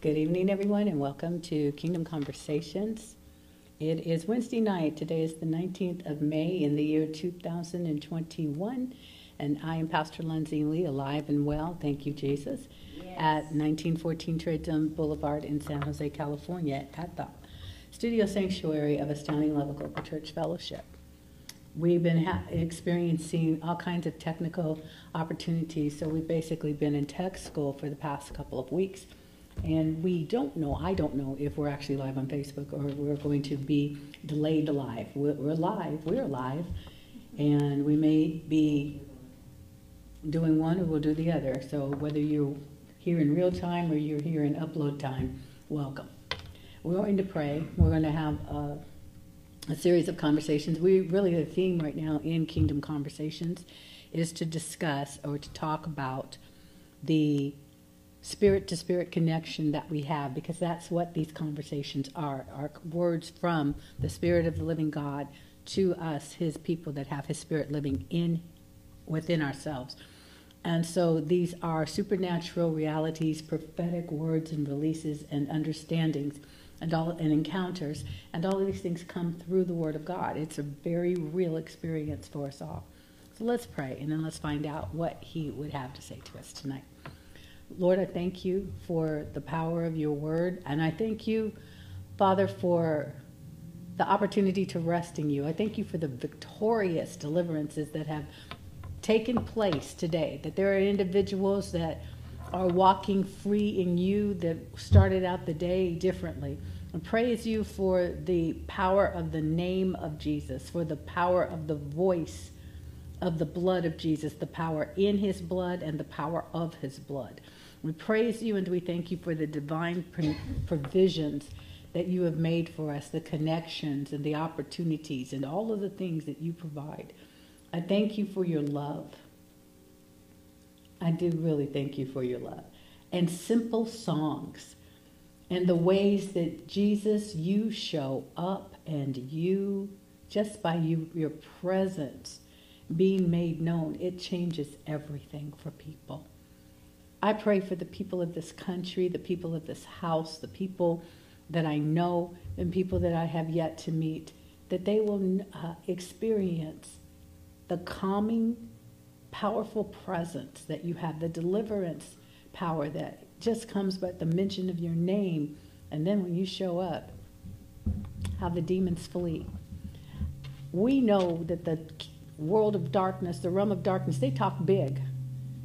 Good evening, everyone, and welcome to Kingdom Conversations. It is Wednesday night. Today is the 19th of May in the year 2021, and I am Pastor Lindsay Lee, alive and well, thank you, Jesus, Yes. at 1914 Tradesman Boulevard in San Jose, California, at the Studio Sanctuary of Astounding Love Global Church Fellowship. We've been ha- experiencing all kinds of technical opportunities, so we've basically been in tech school for the past couple of weeks. And we don't know, I don't know if we're actually live on Facebook or we're going to be delayed live. We're, we're live, we're live, and we may be doing one or we'll do the other. So whether you're here in real time or you're here in upload time, welcome. We're going to pray. We're going to have a, a series of conversations. We really, the theme right now in Kingdom Conversations is to discuss or to talk about the spirit to spirit connection that we have because that's what these conversations are are words from the spirit of the living god to us his people that have his spirit living in within ourselves. And so these are supernatural realities prophetic words and releases and understandings and all and encounters and all of these things come through the word of god. It's a very real experience for us all. So let's pray and then let's find out what he would have to say to us tonight Lord, I thank you for the power of your word. And I thank you, Father, for the opportunity to rest in you. I thank you for the victorious deliverances that have taken place today, that there are individuals that are walking free in you that started out the day differently. I praise you for the power of the name of Jesus, for the power of the voice of the blood of Jesus, the power in his blood and the power of his blood. We praise you and we thank you for the divine provisions that you have made for us, the connections and the opportunities and all of the things that you provide. I thank you for your love. I do really thank you for your love. And simple songs and the ways that Jesus, you show up and you, just by you, your presence being made known, it changes everything for people. I pray for the people of this country, the people of this house, the people that I know, and people that I have yet to meet, that they will uh, experience the calming, powerful presence that you have, the deliverance power that just comes by the mention of your name. And then when you show up, how the demons flee. We know that the world of darkness, the realm of darkness, they talk big.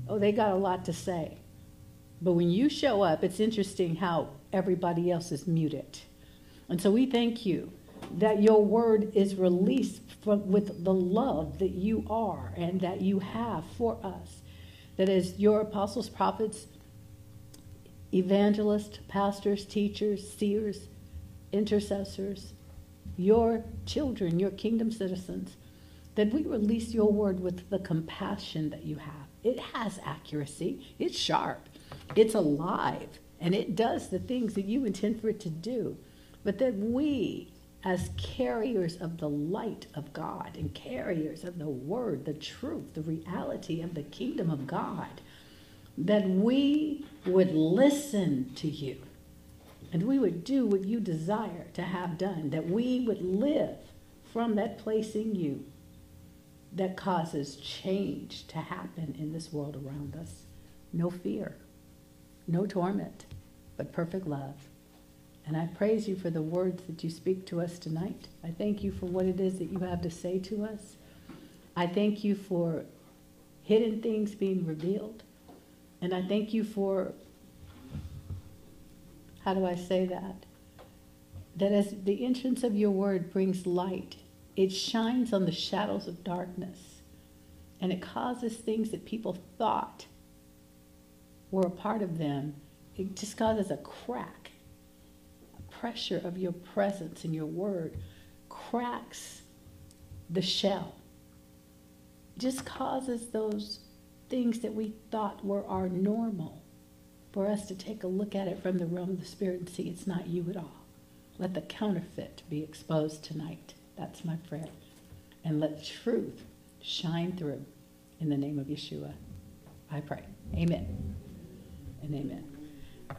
Oh, they got a lot to say. But when you show up, it's interesting how everybody else is muted. And so we thank you that your word is released from, with the love that you are and that you have for us. That as your apostles, prophets, evangelists, pastors, teachers, seers, intercessors, your children, your kingdom citizens, that we release your word with the compassion that you have. It has accuracy, it's sharp, it's alive, and it does the things that you intend for it to do. But that we, as carriers of the light of God and carriers of the word, the truth, the reality of the kingdom of God, that we would listen to you and we would do what you desire to have done, that we would live from that place in you that causes change to happen in this world around us. No fear, no torment, but perfect love. And I praise you for the words that you speak to us tonight. I thank you for what it is that you have to say to us. I thank you for hidden things being revealed. And I thank you for, how do I say that? That as the entrance of your word brings light, it shines on the shadows of darkness. And it causes things that people thought were a part of them. It just causes a crack. A pressure of your presence and your word cracks the shell. Just causes those things that we thought were our normal for us to take a look at it from the realm of the spirit and see it's not you at all. Let the counterfeit be exposed tonight. That's my prayer. And let truth shine through in the name of Yeshua. I pray. Amen and amen.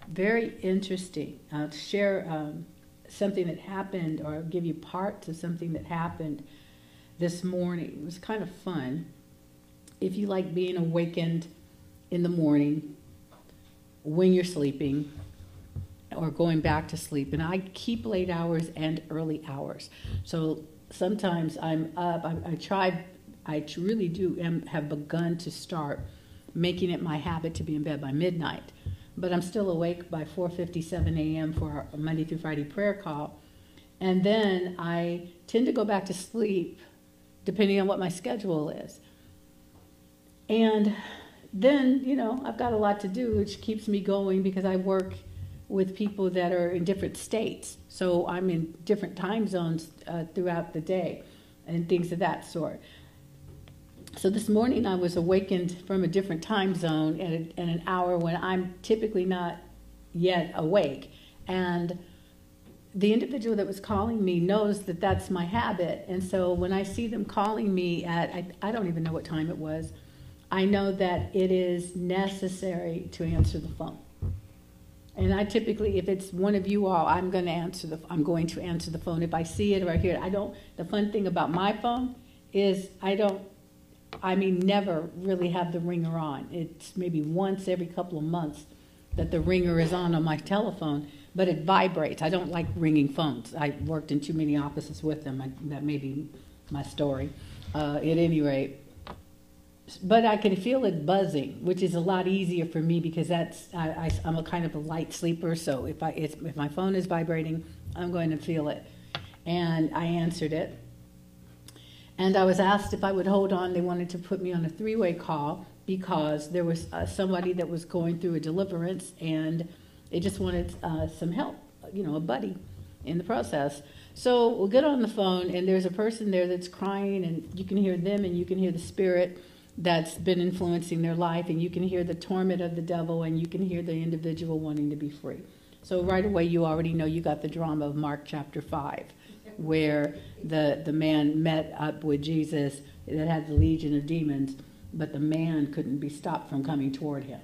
very interesting. I'll share um, something that happened or give you parts of something that happened this morning. It was kind of fun. If you like being awakened in the morning when you're sleeping or going back to sleep, and I keep late hours and early hours. So sometimes I'm up, I, I try, I really do am, have begun to start making it my habit to be in bed by midnight but I'm still awake by 4:57 a.m. for a Monday through Friday prayer call. And then I tend to go back to sleep depending on what my schedule is. And then, you know, I've got a lot to do, which keeps me going because I work with people that are in different states. So I'm in different time zones uh, throughout the day and things of that sort. So this morning I was awakened from a different time zone at, at an hour when I'm typically not yet awake. And the individual that was calling me knows that that's my habit. And so when I see them calling me at, I, I don't even know what time it was, I know that it is necessary to answer the phone. And I typically, if it's one of you all, I'm going to answer the. I'm going to answer the phone if I see it or I hear it. I don't. The fun thing about my phone is I don't I mean, never really have the ringer on. It's maybe once every couple of months that the ringer is on on my telephone, but it vibrates. I don't like ringing phones. I worked in too many offices with them. I, that may be my story. Uh, at any rate, but I can feel it buzzing, which is a lot easier for me because that's I, am a kind of a light sleeper. So if I if my phone is vibrating, I'm going to feel it. And I answered it, and I was asked if I would hold on. They wanted to put me on a three way call because there was uh, somebody that was going through a deliverance and they just wanted uh, some help, you know, a buddy in the process. So we'll get on the phone, and there's a person there that's crying, and you can hear them, and you can hear the spirit that's been influencing their life, and you can hear the torment of the devil, and you can hear the individual wanting to be free. So right away, you already know you got the drama of Mark chapter 5 where the, the man met up with Jesus that had the legion of demons, but the man couldn't be stopped from coming toward him.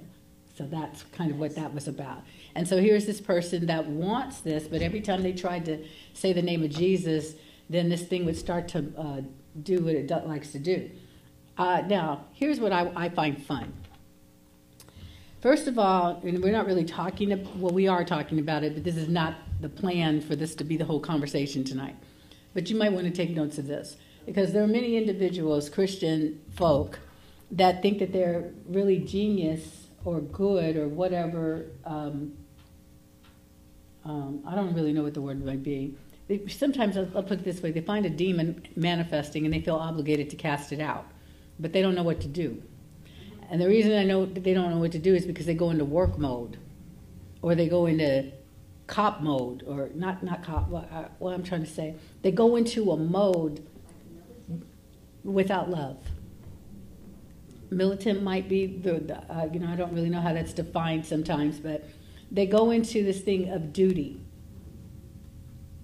So that's kind of what that was about. And so here's this person that wants this, but every time they tried to say the name of Jesus, then this thing would start to uh, do what it likes to do. Uh, now, here's what I, I find fun. First of all, and we're not really talking, well, we are talking about it, but this is not the plan for this to be the whole conversation tonight. But you might want to take notes of this because there are many individuals, Christian folk, that think that they're really genius or good or whatever. Um, um, I don't really know what the word might be. They, sometimes I'll, I'll put it this way: they find a demon manifesting and they feel obligated to cast it out, but they don't know what to do. And the reason I know they don't know what to do is because they go into work mode, or they go into cop mode, or not not cop. What, uh, what I'm trying to say, they go into a mode without love. Militant might be the, the uh, you know I don't really know how that's defined sometimes, but they go into this thing of duty,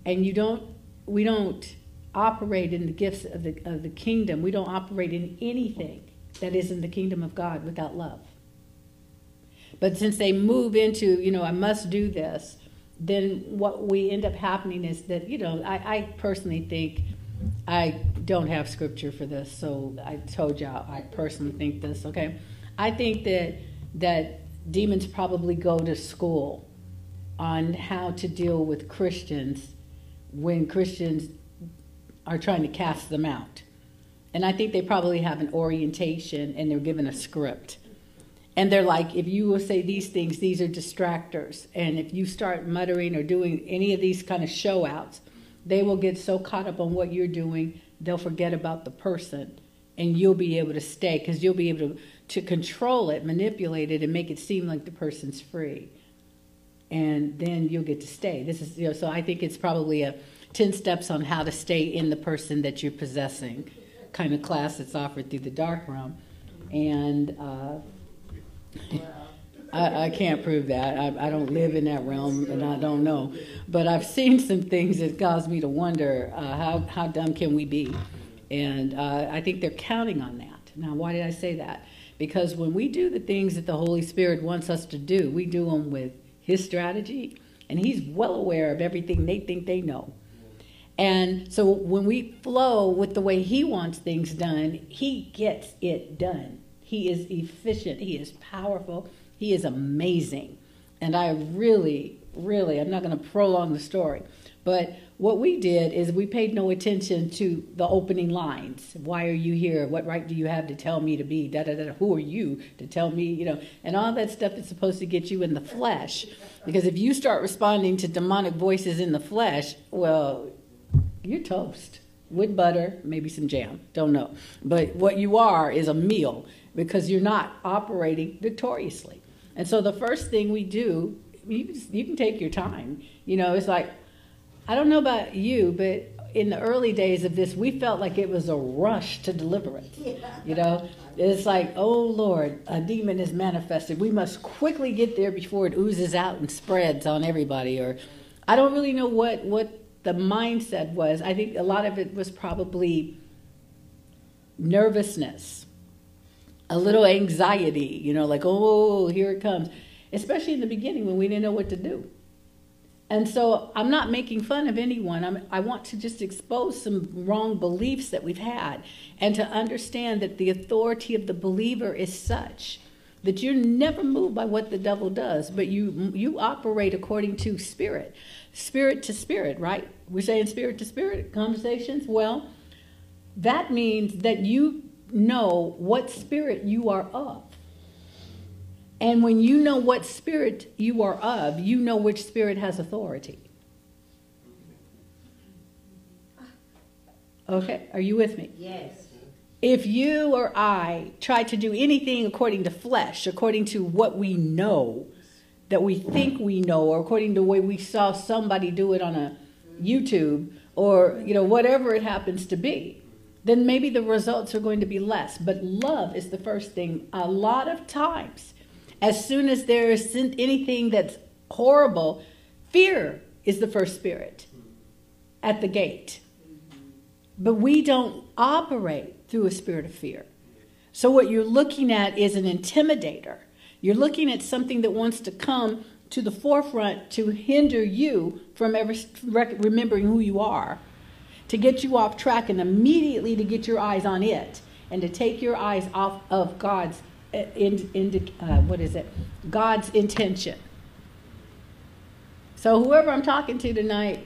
and you don't we don't operate in the gifts of the of the kingdom. We don't operate in anything that is in the kingdom of God without love. But since they move into, you know, I must do this, then what we end up happening is that you know I, I, personally think I don't have scripture for this, so I told y'all I personally think this. Okay, I think that that demons probably go to school on how to deal with Christians when Christians are trying to cast them out, and I think they probably have an orientation and they're given a script and they're like, if you will say these things, these are distractors. And if you start muttering or doing any of these kind of show outs, they will get so caught up on what you're doing, they'll forget about the person. And you'll be able to stay because you'll be able to, to control it, manipulate it, and make it seem like the person's free. And then you'll get to stay. This is, you know, so I think it's probably a 10 steps on how to stay in the person that you're possessing kind of class that's offered through the dark realm. And, uh, I, I, can't prove that. I, I, don't live in that realm and I don't know. But I've seen some things that cause me to wonder uh, how, how dumb can we be? And uh, I think they're counting on that. Now, why did I say that? Because when we do the things that the Holy Spirit wants us to do, we do them with his strategy, and he's well aware of everything they think they know. And so when we flow with the way he wants things done, he gets it done. He is efficient, he is powerful, he is amazing. And I really, really, I'm not going to prolong the story, but what we did is we paid no attention to the opening lines. Why are you here? What right do you have to tell me to be? Da da da. Who are you to tell me? You know, and all that stuff is supposed to get you in the flesh. Because if you start responding to demonic voices in the flesh, well, you're toast with butter, maybe some jam. Don't know. But what you are is a meal because you're not operating victoriously. And so the first thing we do, you, you can take your time. You know, it's like I don't know about you, but in the early days of this, we felt like it was a rush to deliver deliverance. You know, it's like, oh Lord, a demon is manifested. We must quickly get there before it oozes out and spreads on everybody. Or I don't really know what what the mindset was. I think a lot of it was probably nervousness, a little anxiety. You know, like oh, here it comes. Especially in the beginning when we didn't know what to do. And so I'm not making fun of anyone. I'm, i want to just expose some wrong beliefs that we've had and to understand that the authority of the believer is such that you're never moved by what the devil does, but you, you operate according to spirit, spirit to spirit, right? We're saying spirit to spirit conversations. Well, that means that you know what spirit you are of. And when you know what spirit you are of, you know which spirit has authority. Okay, are you with me? Yes. If you or I try to do anything according to flesh, according to what we know, that we think we know, or according to the way we saw somebody do it on a YouTube, or you know whatever it happens to be, then maybe the results are going to be less. But love is the first thing. A lot of times, as soon as there is anything that's horrible, fear is the first spirit at the gate. But we don't operate through a spirit of fear. So, what you're looking at is an intimidator. You're looking at something that wants to come to the forefront to hinder you from ever remembering who you are, to get you off track, and immediately to get your eyes on it, and to take your eyes off of God's in, in, uh, what is it? God's intention. So whoever I'm talking to tonight,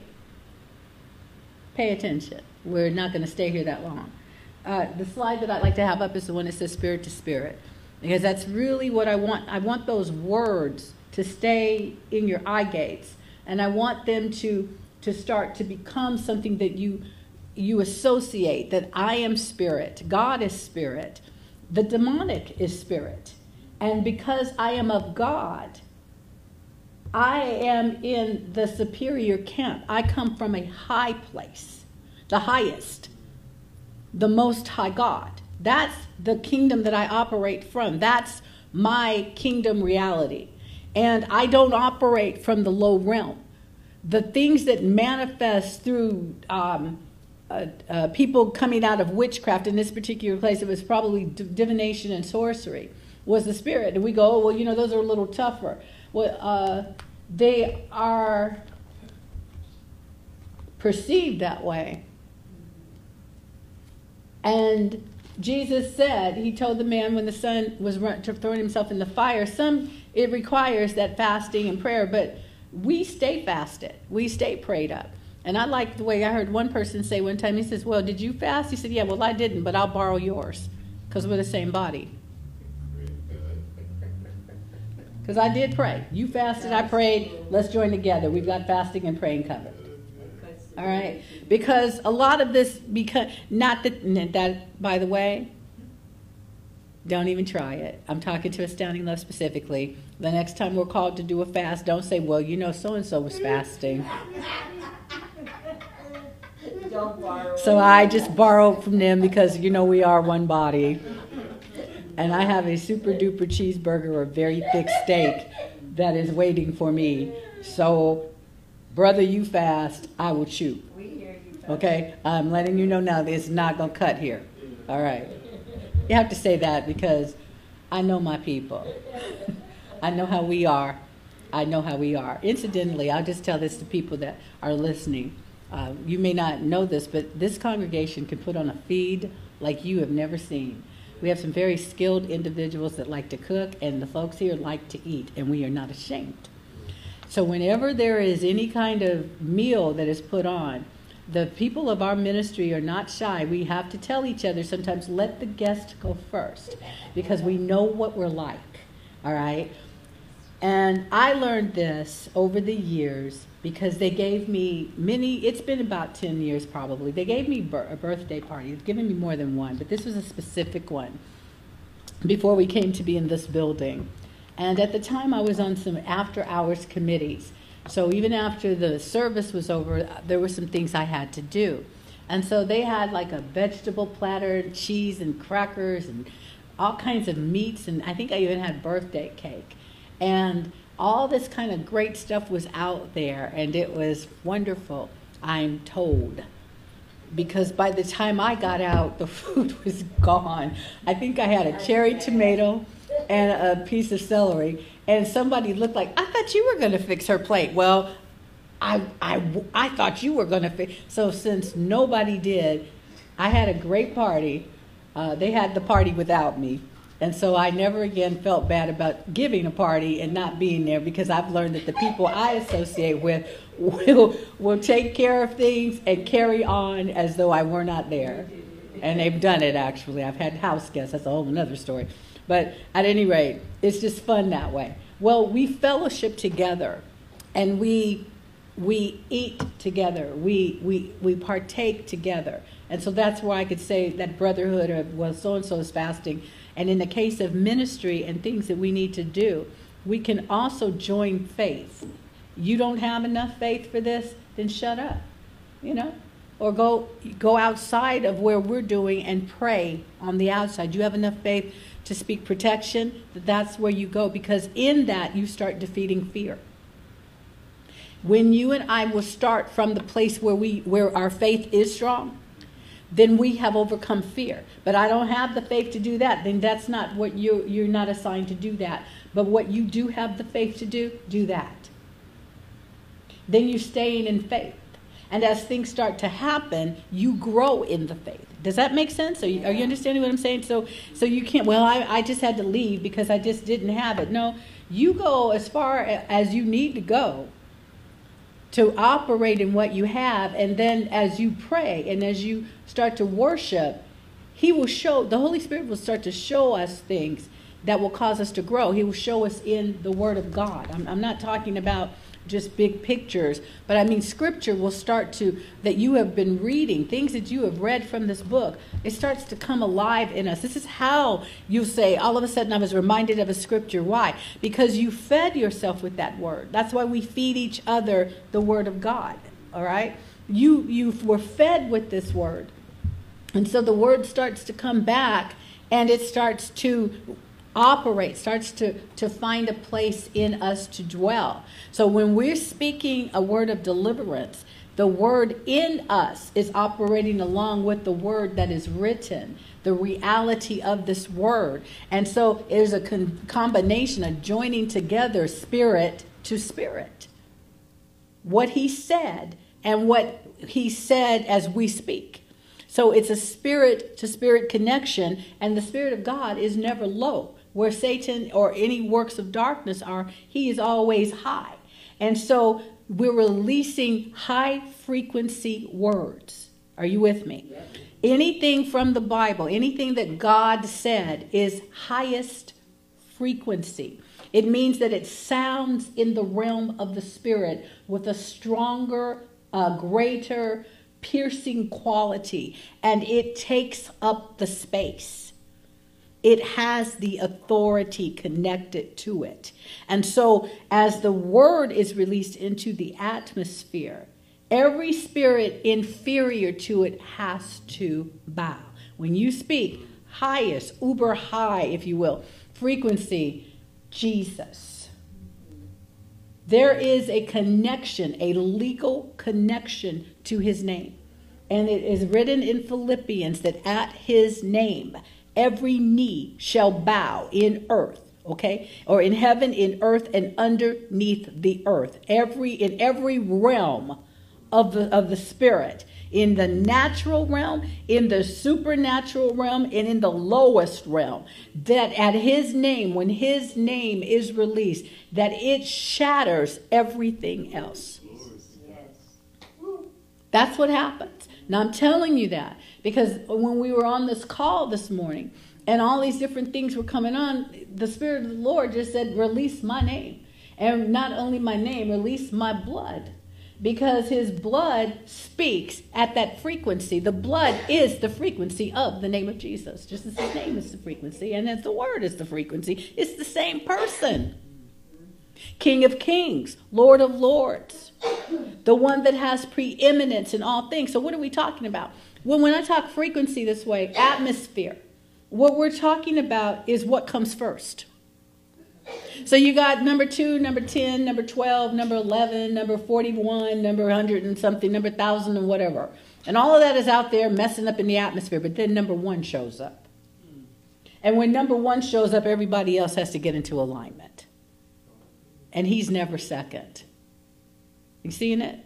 pay attention. We're not going to stay here that long. Uh, the slide that I'd like to have up is the one that says spirit to spirit, because that's really what I want. I want those words to stay in your eye gates, and I want them to to start to become something that you you associate. That I am spirit, God is spirit, the demonic is spirit. And because I am of God, I am in the superior camp. I come from a high place, the highest, the most high God. That's the kingdom that I operate from. That's my kingdom reality. And I don't operate from the low realm. The things that manifest through um, uh, uh, people coming out of witchcraft in this particular place, it was probably divination and sorcery, was the spirit. And we go, oh, well, you know, those are a little tougher. Well, uh, they are perceived that way. And Jesus said, He told the man when the son was throwing himself in the fire, some it requires that fasting and prayer, but we stay fasted, we stay prayed up. And I like the way I heard one person say one time, he says, Well, did you fast? He said, Yeah, well, I didn't, but I'll borrow yours because we're the same body. Because I did pray. You fasted, I prayed. Let's join together. We've got fasting and praying covered. All right? Because a lot of this, because not that, that by the way, don't even try it. I'm talking to Astounding Love specifically. The next time we're called to do a fast, don't say, well, you know, so and so was fasting. So I just borrow from them because you know we are one body. And I have a super duper cheeseburger or very thick steak that is waiting for me. So, brother, you fast, I will chew. Okay? I'm letting you know now is not going to cut here. All right. You have to say that because I know my people. I know how we are. I know how we are. Incidentally, I'll just tell this to people that are listening. Uh, you may not know this, but this congregation can put on a feed like you have never seen. We have some very skilled individuals that like to cook, and the folks here like to eat, and we are not ashamed. So, whenever there is any kind of meal that is put on, the people of our ministry are not shy. We have to tell each other sometimes, let the guest go first, because we know what we're like. All right? And I learned this over the years because they gave me many, it's been about 10 years probably. They gave me a birthday party. They've given me more than one, but this was a specific one before we came to be in this building. And at the time, I was on some after hours committees. So even after the service was over, uh, there were some things I had to do. And so they had like a vegetable platter, cheese and crackers and all kinds of meats. And I think I even had birthday cake. And all this kind of great stuff was out there, and it was wonderful, I'm told. Because by the time I got out, the food was gone. I think I had a cherry tomato and a piece of celery, and somebody looked like, I thought you were going to fix her plate. Well, I, I, I thought you were going to fix. So since nobody did, I had a great party. Uh, they had the party without me, and so I never again felt bad about giving a party and not being there because I've learned that the people I associate with will, will take care of things and carry on as though I were not there. And they've done it actually. I've had house guests, that's a whole other story. But at any rate, it's just fun that way. Well, we fellowship together and we we eat together. We we we partake together. And so that's why I could say that brotherhood of well so and so is fasting and in the case of ministry and things that we need to do, we can also join faith. You don't have enough faith for this, then shut up. You know? Or go go outside of where we're doing and pray on the outside. You have enough faith to speak protection, that's where you go because in that you start defeating fear. When you and I will start from the place where we where our faith is strong, then we have overcome fear. But I don't have the faith to do that. Then that's not what you you're not assigned to do that. But what you do have the faith to do, do that. Then you're staying in faith. And as things start to happen, you grow in the faith. Does that make sense? Are you, are you understanding what I'm saying? So, so you can't, well, I, I just had to leave because I just didn't have it. No, you go as far as you need to go to operate in what you have. And then as you pray and as you start to worship, He will show, the Holy Spirit will start to show us things that will cause us to grow. He will show us in the Word of God. I'm, I'm not talking about just big pictures. But I mean, scripture will start to, that you have been reading, things that you have read from this book, it starts to come alive in us. This is how you say, all of a sudden I was reminded of a scripture. Why? Because you fed yourself with that word. That's why we feed each other the word of God. All right? You, you were fed with this word. And so the word starts to come back and it starts to operate, starts to, to find a place in us to dwell. So when we're speaking a word of deliverance, the word in us is operating along with the word that is written, the reality of this word. And so there's a con- combination, a joining together spirit to spirit. What he said and what he said as we speak. So it's a spirit to spirit connection, and the Spirit of God is never low where Satan or any works of darkness are, he is always high. And so we're releasing high frequency words. Are you with me? Anything from the Bible, anything that God said is highest frequency. It means that it sounds in the realm of the spirit with a stronger, uh, greater, piercing quality, and it takes up the space it has the authority connected to it. And so, as the word is released into the atmosphere, every spirit inferior to it has to bow. When you speak, highest, uber high, if you will, frequency, Jesus. There is a connection, a legal connection to his name. And it is written in Philippians that at his name, every knee shall bow in earth okay? Or in heaven, in earth, and underneath the earth. Every in every realm of the of the spirit. In the natural realm, in the supernatural realm, and in the lowest realm. That at his name, when his name is released, that it shatters everything else. That's what happens. Now I'm telling you that because when we were on this call this morning and all these different things were coming on, the Spirit of the Lord just said, Release my name. And not only my name, release my blood. Because his blood speaks at that frequency. The blood is the frequency of the name of Jesus. Just as his name is the frequency, and as the word is the frequency, it's the same person. King of kings, Lord of lords, the one that has preeminence in all things. So, what are we talking about? Well, when I talk frequency this way, atmosphere, what we're talking about is what comes first. So you got number two, number 10, number 12, number 11, number 41, number 100 and something, number 1,000 and whatever. And all of that is out there messing up in the atmosphere, but then number one shows up. And when number one shows up, everybody else has to get into alignment. And he's never second. You seeing it?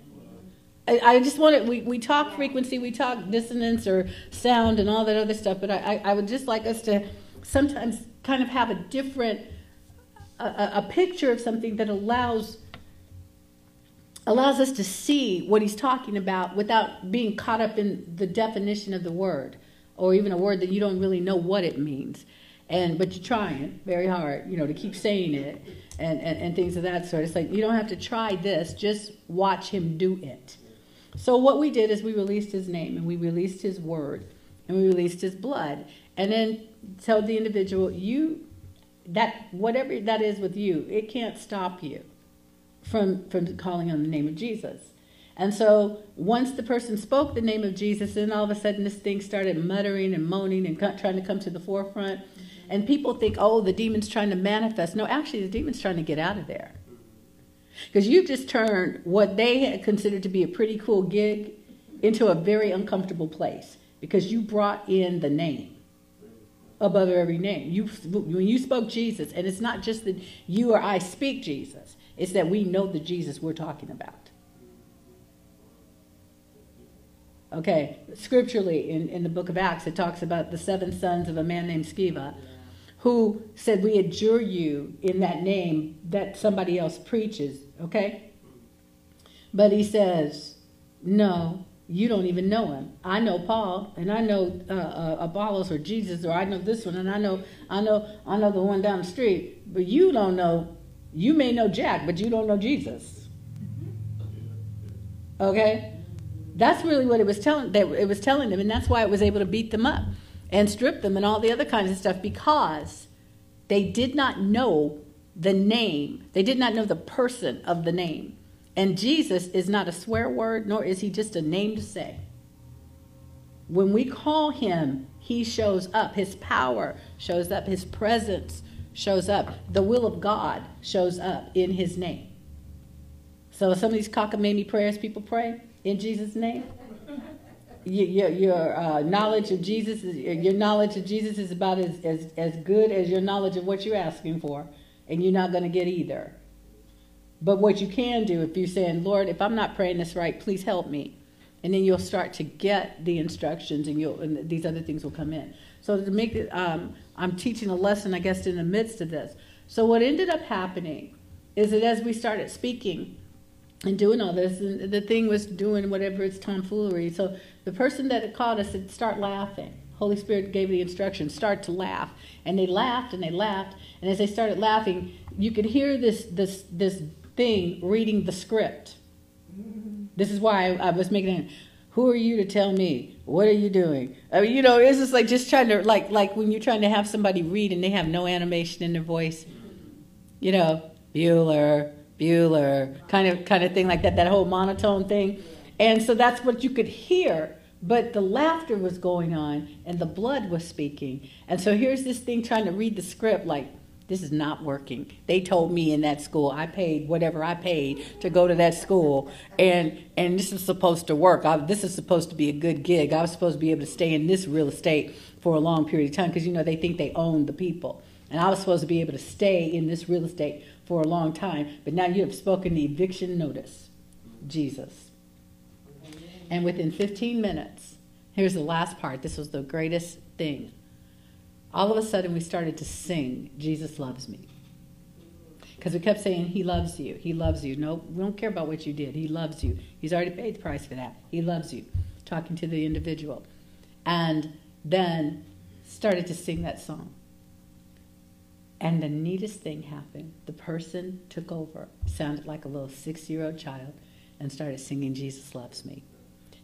I, I just want to, we, we talk frequency, we talk dissonance or sound and all that other stuff, but I, I, I would just like us to sometimes kind of have a different, a, a picture of something that allows allows us to see what he's talking about without being caught up in the definition of the word or even a word that you don't really know what it means and but you're trying very hard you know to keep saying it and, and, and things of that sort. It's like you don't have to try this just watch him do it. So what we did is we released his name and we released his word and we released his blood. And then told the individual you that whatever that is with you it can't stop you from from calling on the name of jesus and so once the person spoke the name of jesus then all of a sudden this thing started muttering and moaning and trying to come to the forefront and people think oh the demon's trying to manifest no actually the demon's trying to get out of there because you've just turned what they had considered to be a pretty cool gig into a very uncomfortable place because you brought in the name above every name. You, when you spoke Jesus, and it's not just that you or I speak Jesus, it's that we know the Jesus we're talking about. Okay, scripturally in, in the book of Acts, it talks about the seven sons of a man named Sceva who said, We adjure you in that name that somebody else preaches, okay? But he says, No, you don't even know him. I know Paul, and I know uh, uh, Apollos or Jesus, or I know this one, and I know, I know, I know the one down the street. But you don't know. You may know Jack, but you don't know Jesus. Okay, that's really what it was telling. That it was telling them, and that's why it was able to beat them up and strip them and all the other kinds of stuff because they did not know the name. They did not know the person of the name. And Jesus is not a swear word, nor is he just a name to say. When we call him, he shows up. His power shows up. His presence shows up. The will of God shows up in his name. So some of these cockamamie prayers people pray in Jesus' name, your, your uh, knowledge of Jesus, is, your knowledge of Jesus is about as, as, as good as your knowledge of what you're asking for, and you're not going to get either. But what you can do if you're saying, Lord, if I'm not praying this right, please help me. And then you'll start to get the instructions and, you'll, and these other things will come in. So to make it, um, I'm teaching a lesson, I guess, in the midst of this. So what ended up happening is that as we started speaking and doing all this, and the thing was doing whatever it's tomfoolery. So the person that called us said, start laughing. Holy Spirit gave the instruction, start to laugh. And they laughed and they laughed. And as they started laughing, you could hear this, this, this thing reading the script. This is why I, I was making it. Who are you to tell me? What are you doing? I mean, you know, it's just like just trying to like like when you're trying to have somebody read and they have no animation in their voice. You know, Bueller, Bueller, kind of kind of thing like that. That whole monotone thing, and so that's what you could hear. But the laughter was going on and the blood was speaking. And so here's this thing trying to read the script like this is not working. They told me in that school I paid whatever I paid to go to that school, and and this is supposed to work. I, this is supposed to be a good gig. I was supposed to be able to stay in this real estate for a long period of time because you know they think they own the people. And I was supposed to be able to stay in this real estate for a long time, but now you have spoken the eviction notice. Jesus. And within 15 minutes, here's the last part. This was the greatest thing. All of a sudden, we started to sing, Jesus loves me. Because we kept saying, He loves you. He loves you. No, we don't care about what you did. He loves you. He's already paid the price for that. He loves you. Talking to the individual. And then started to sing that song. And the neatest thing happened. The person took over, sounded like a little six year old child, and started singing Jesus Loves Me.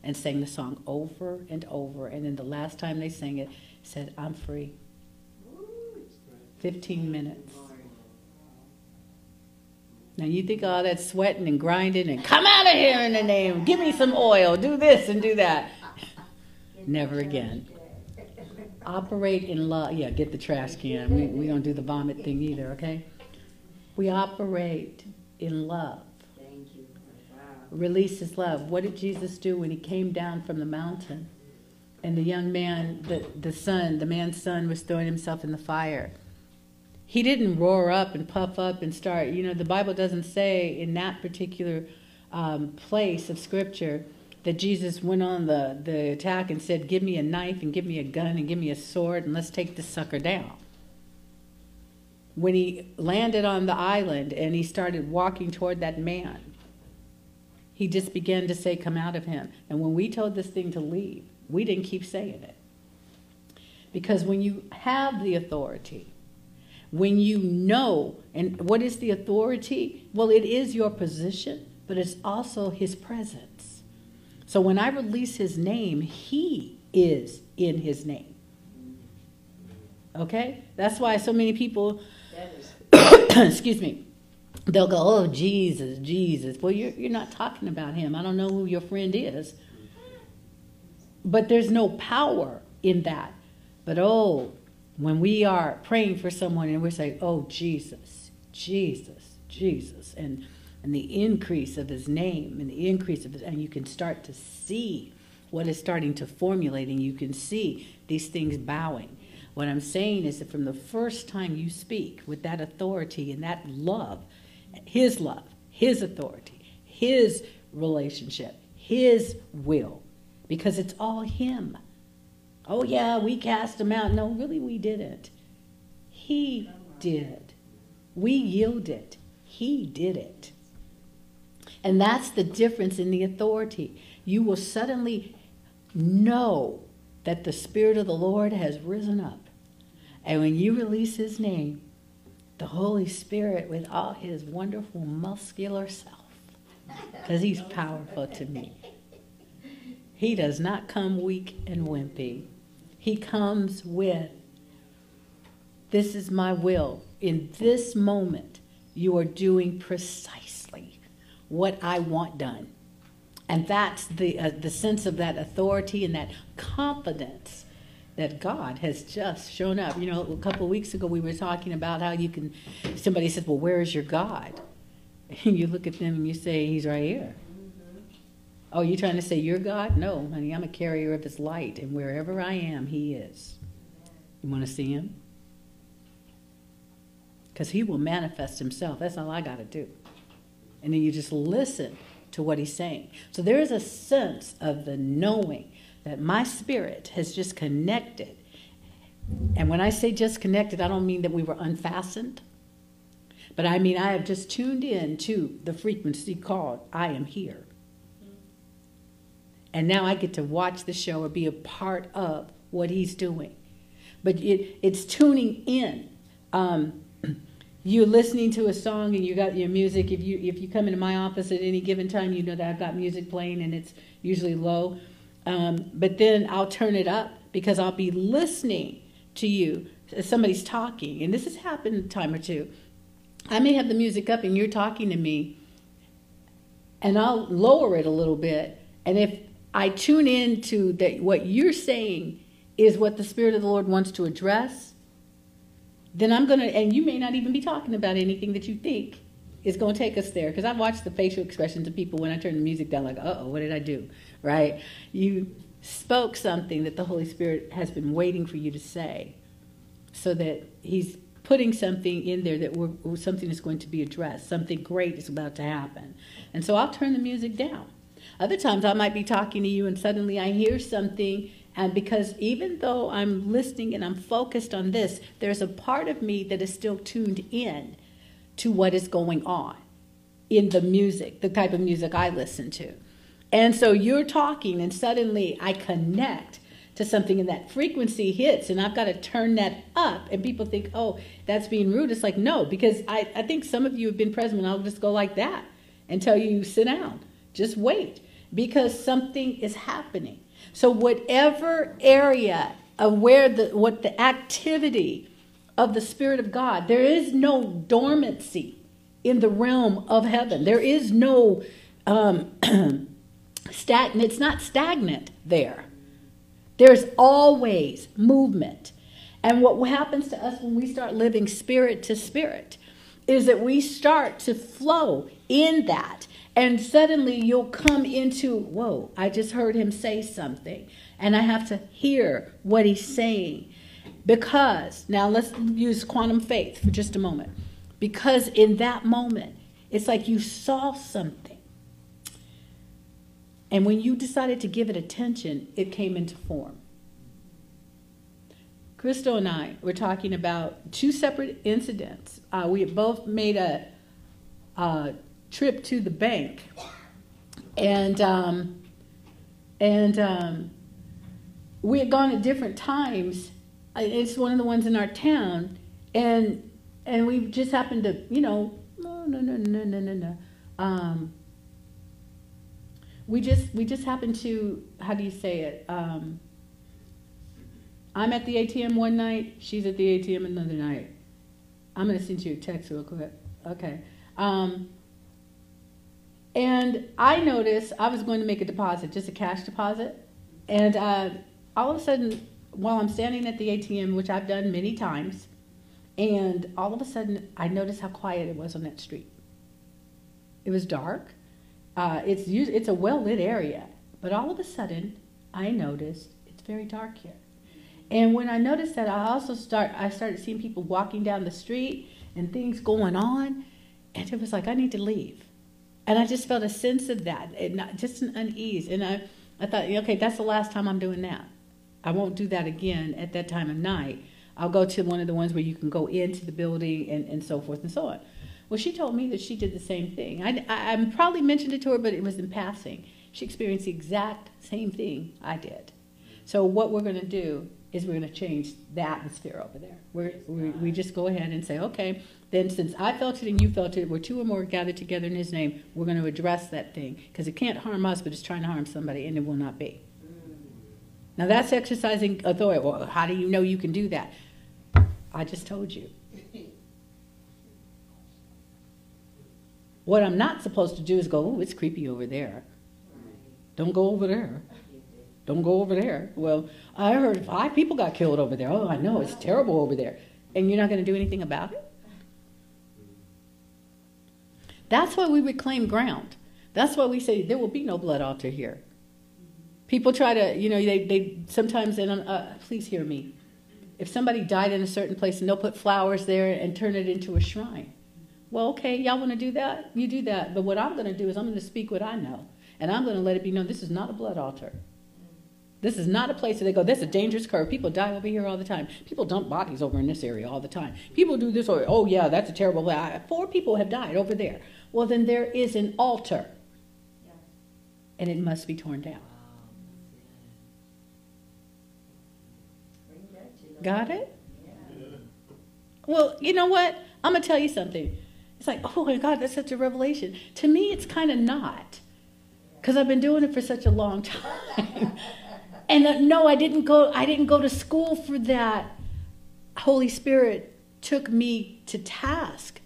And sang the song over and over. And then the last time they sang it, said, I'm free. 15 minutes. Now you think all that sweating and grinding and come out of here in the name, give me some oil, do this and do that. Never again. Operate in love. Yeah, get the trash can. We, we don't do the vomit thing either, okay? We operate in love. Thank you. Wow. Release his love. What did Jesus do when he came down from the mountain? And the young man, the, the son, the man's son was throwing himself in the fire. He didn't roar up and puff up and start. You know, the Bible doesn't say in that particular um, place of Scripture that Jesus went on the, the attack and said, Give me a knife and give me a gun and give me a sword and let's take this sucker down. When he landed on the island and he started walking toward that man, he just began to say, Come out of him. And when we told this thing to leave, we didn't keep saying it. Because when you have the authority, when you know, and what is the authority? Well, it is your position, but it's also his presence. So when I release his name, he is in his name. Okay? That's why so many people, excuse me, they'll go, oh, Jesus, Jesus. Well, you're, you're not talking about him. I don't know who your friend is. But there's no power in that. But oh, when we are praying for someone and we're saying, oh, Jesus, Jesus, Jesus, and, and the increase of his name and the increase of his, and you can start to see what is starting to formulate and you can see these things bowing. What I'm saying is that from the first time you speak with that authority and that love, his love, his authority, his relationship, his will, because it's all him. Oh, yeah, we cast him out. No, really, we didn't. He did. We yielded. He did it. And that's the difference in the authority. You will suddenly know that the Spirit of the Lord has risen up. And when you release His name, the Holy Spirit, with all His wonderful muscular self, because He's powerful to me, He does not come weak and wimpy. He comes with, This is my will. In this moment, you are doing precisely what I want done. And that's the, uh, the sense of that authority and that confidence that God has just shown up. You know, a couple weeks ago we were talking about how you can, somebody says, Well, where is your God? And you look at them and you say, He's right here. Oh, you trying to say you're God? No, honey, I'm a carrier of His light, and wherever I am, He is. You want to see Him? Because He will manifest Himself. That's all I got to do. And then you just listen to what He's saying. So there is a sense of the knowing that my spirit has just connected. And when I say just connected, I don't mean that we were unfastened. But I mean, I have just tuned in to the frequency called I am here. And now I get to watch the show or be a part of what he's doing. But it, it's tuning in. Um, you're listening to a song and you got your music. If you if you come into my office at any given time, you know that I've got music playing and it's usually low. Um, but then I'll turn it up because I'll be listening to you as somebody's talking. And this has happened a time or two. I may have the music up and you're talking to me, and I'll lower it a little bit. And if I tune in to that what you're saying is what the Spirit of the Lord wants to address, then I'm going to, and you may not even be talking about anything that you think is going to take us there. Because I've watched the facial expressions of people when I turn the music down, like, uh oh, what did I do? Right? You spoke something that the Holy Spirit has been waiting for you to say so that He's putting something in there that we're, something is going to be addressed. Something great is about to happen. And so I'll turn the music down. Other times I might be talking to you and suddenly I hear something and because even though I'm listening and I'm focused on this, there's a part of me that is still tuned in to what is going on in the music, the type of music I listen to. And so you're talking, and suddenly I connect to something, and that frequency hits, and I've got to turn that up. And people think, oh, that's being rude. It's like, no, because I, I think some of you have been present, and I'll just go like that and tell you, sit down, just wait, because something is happening. So, whatever area of where the, what the activity of the Spirit of God, there is no dormancy in the realm of heaven. There is no um, stagnant, it's not stagnant there. There's always movement. And what happens to us when we start living spirit to spirit is that we start to flow in that. And suddenly you'll come into, whoa, I just heard him say something. And I have to hear what he's saying. Because, now let's use quantum faith for just a moment. Because in that moment, it's like you saw something. And when you decided to give it attention, it came into form. Crystal and I were talking about two separate incidents. Uh, we had both made a, a, trip to the bank, and um, and um, we had gone at different times. It's one of the ones in our town, and and we just happened to, you know, no, no, no, no, no, no, no. Um, we just we just happened to how do you say it? Um, I'm at the ATM one night, she's at the ATM another night. I'm going to send you a text real quick. Okay. Um, and I noticed I was going to make a deposit, just a cash deposit. And uh, all of a sudden, while I'm standing at the ATM, which I've done many times, and all of a sudden I noticed how quiet it was on that street. It was dark. Uh, it's, it's a well lit area, but all of a sudden I noticed it's very dark here. And when I noticed that, I also start I started seeing people walking down the street and things going on, and it was like I need to leave. And I just felt a sense of that, not, just an unease. And I, I thought, okay, that's the last time I'm doing that. I won't do that again at that time of night. I'll go to one of the ones where you can go into the building and, and so forth and so on. Well, she told me that she did the same thing. I, I, I probably mentioned it to her, but it was in passing. She experienced the exact same thing I did. So what we're going to do is we're going to change the atmosphere over there. We're, we we just go ahead and say, okay, then since I felt it and you felt it, we're two or more gathered together in His name, we're going to address that thing because it can't harm us, but it's trying to harm somebody, and it will not be. Now that's exercising authority. Well, how do you know you can do that? I just told you. What I'm not supposed to do is go, oh, it's creepy over there. Don't go over there. Don't go over there. Well, I heard five people got killed over there. Oh, I know, it's terrible over there. And you're not going to do anything about it? That's why we reclaim ground. That's why we say there will be no blood altar here. People try to, you know, they, they sometimes, and uh, please hear me. If somebody died in a certain place and they'll put flowers there and turn it into a shrine. Well, okay, y'all want to do that? You do that. But what I'm going to do is I'm going to speak what I know. And I'm going to let it be known this is not a blood altar. This is not a place where they go, this is a dangerous curve. People die over here all the time. People dump bodies over in this area all the time. People do this, or, oh, yeah, that's a terrible. Four people have died over there. Well, then there is an altar, and it must be torn down. Got it? Well, you know what? I'm going to tell you something. It's like, oh my God, that's such a revelation. To me, it's kind of not because I've been doing it for such a long time. And uh, no, I didn't go. I didn't go to school for that. Holy Spirit took me to task.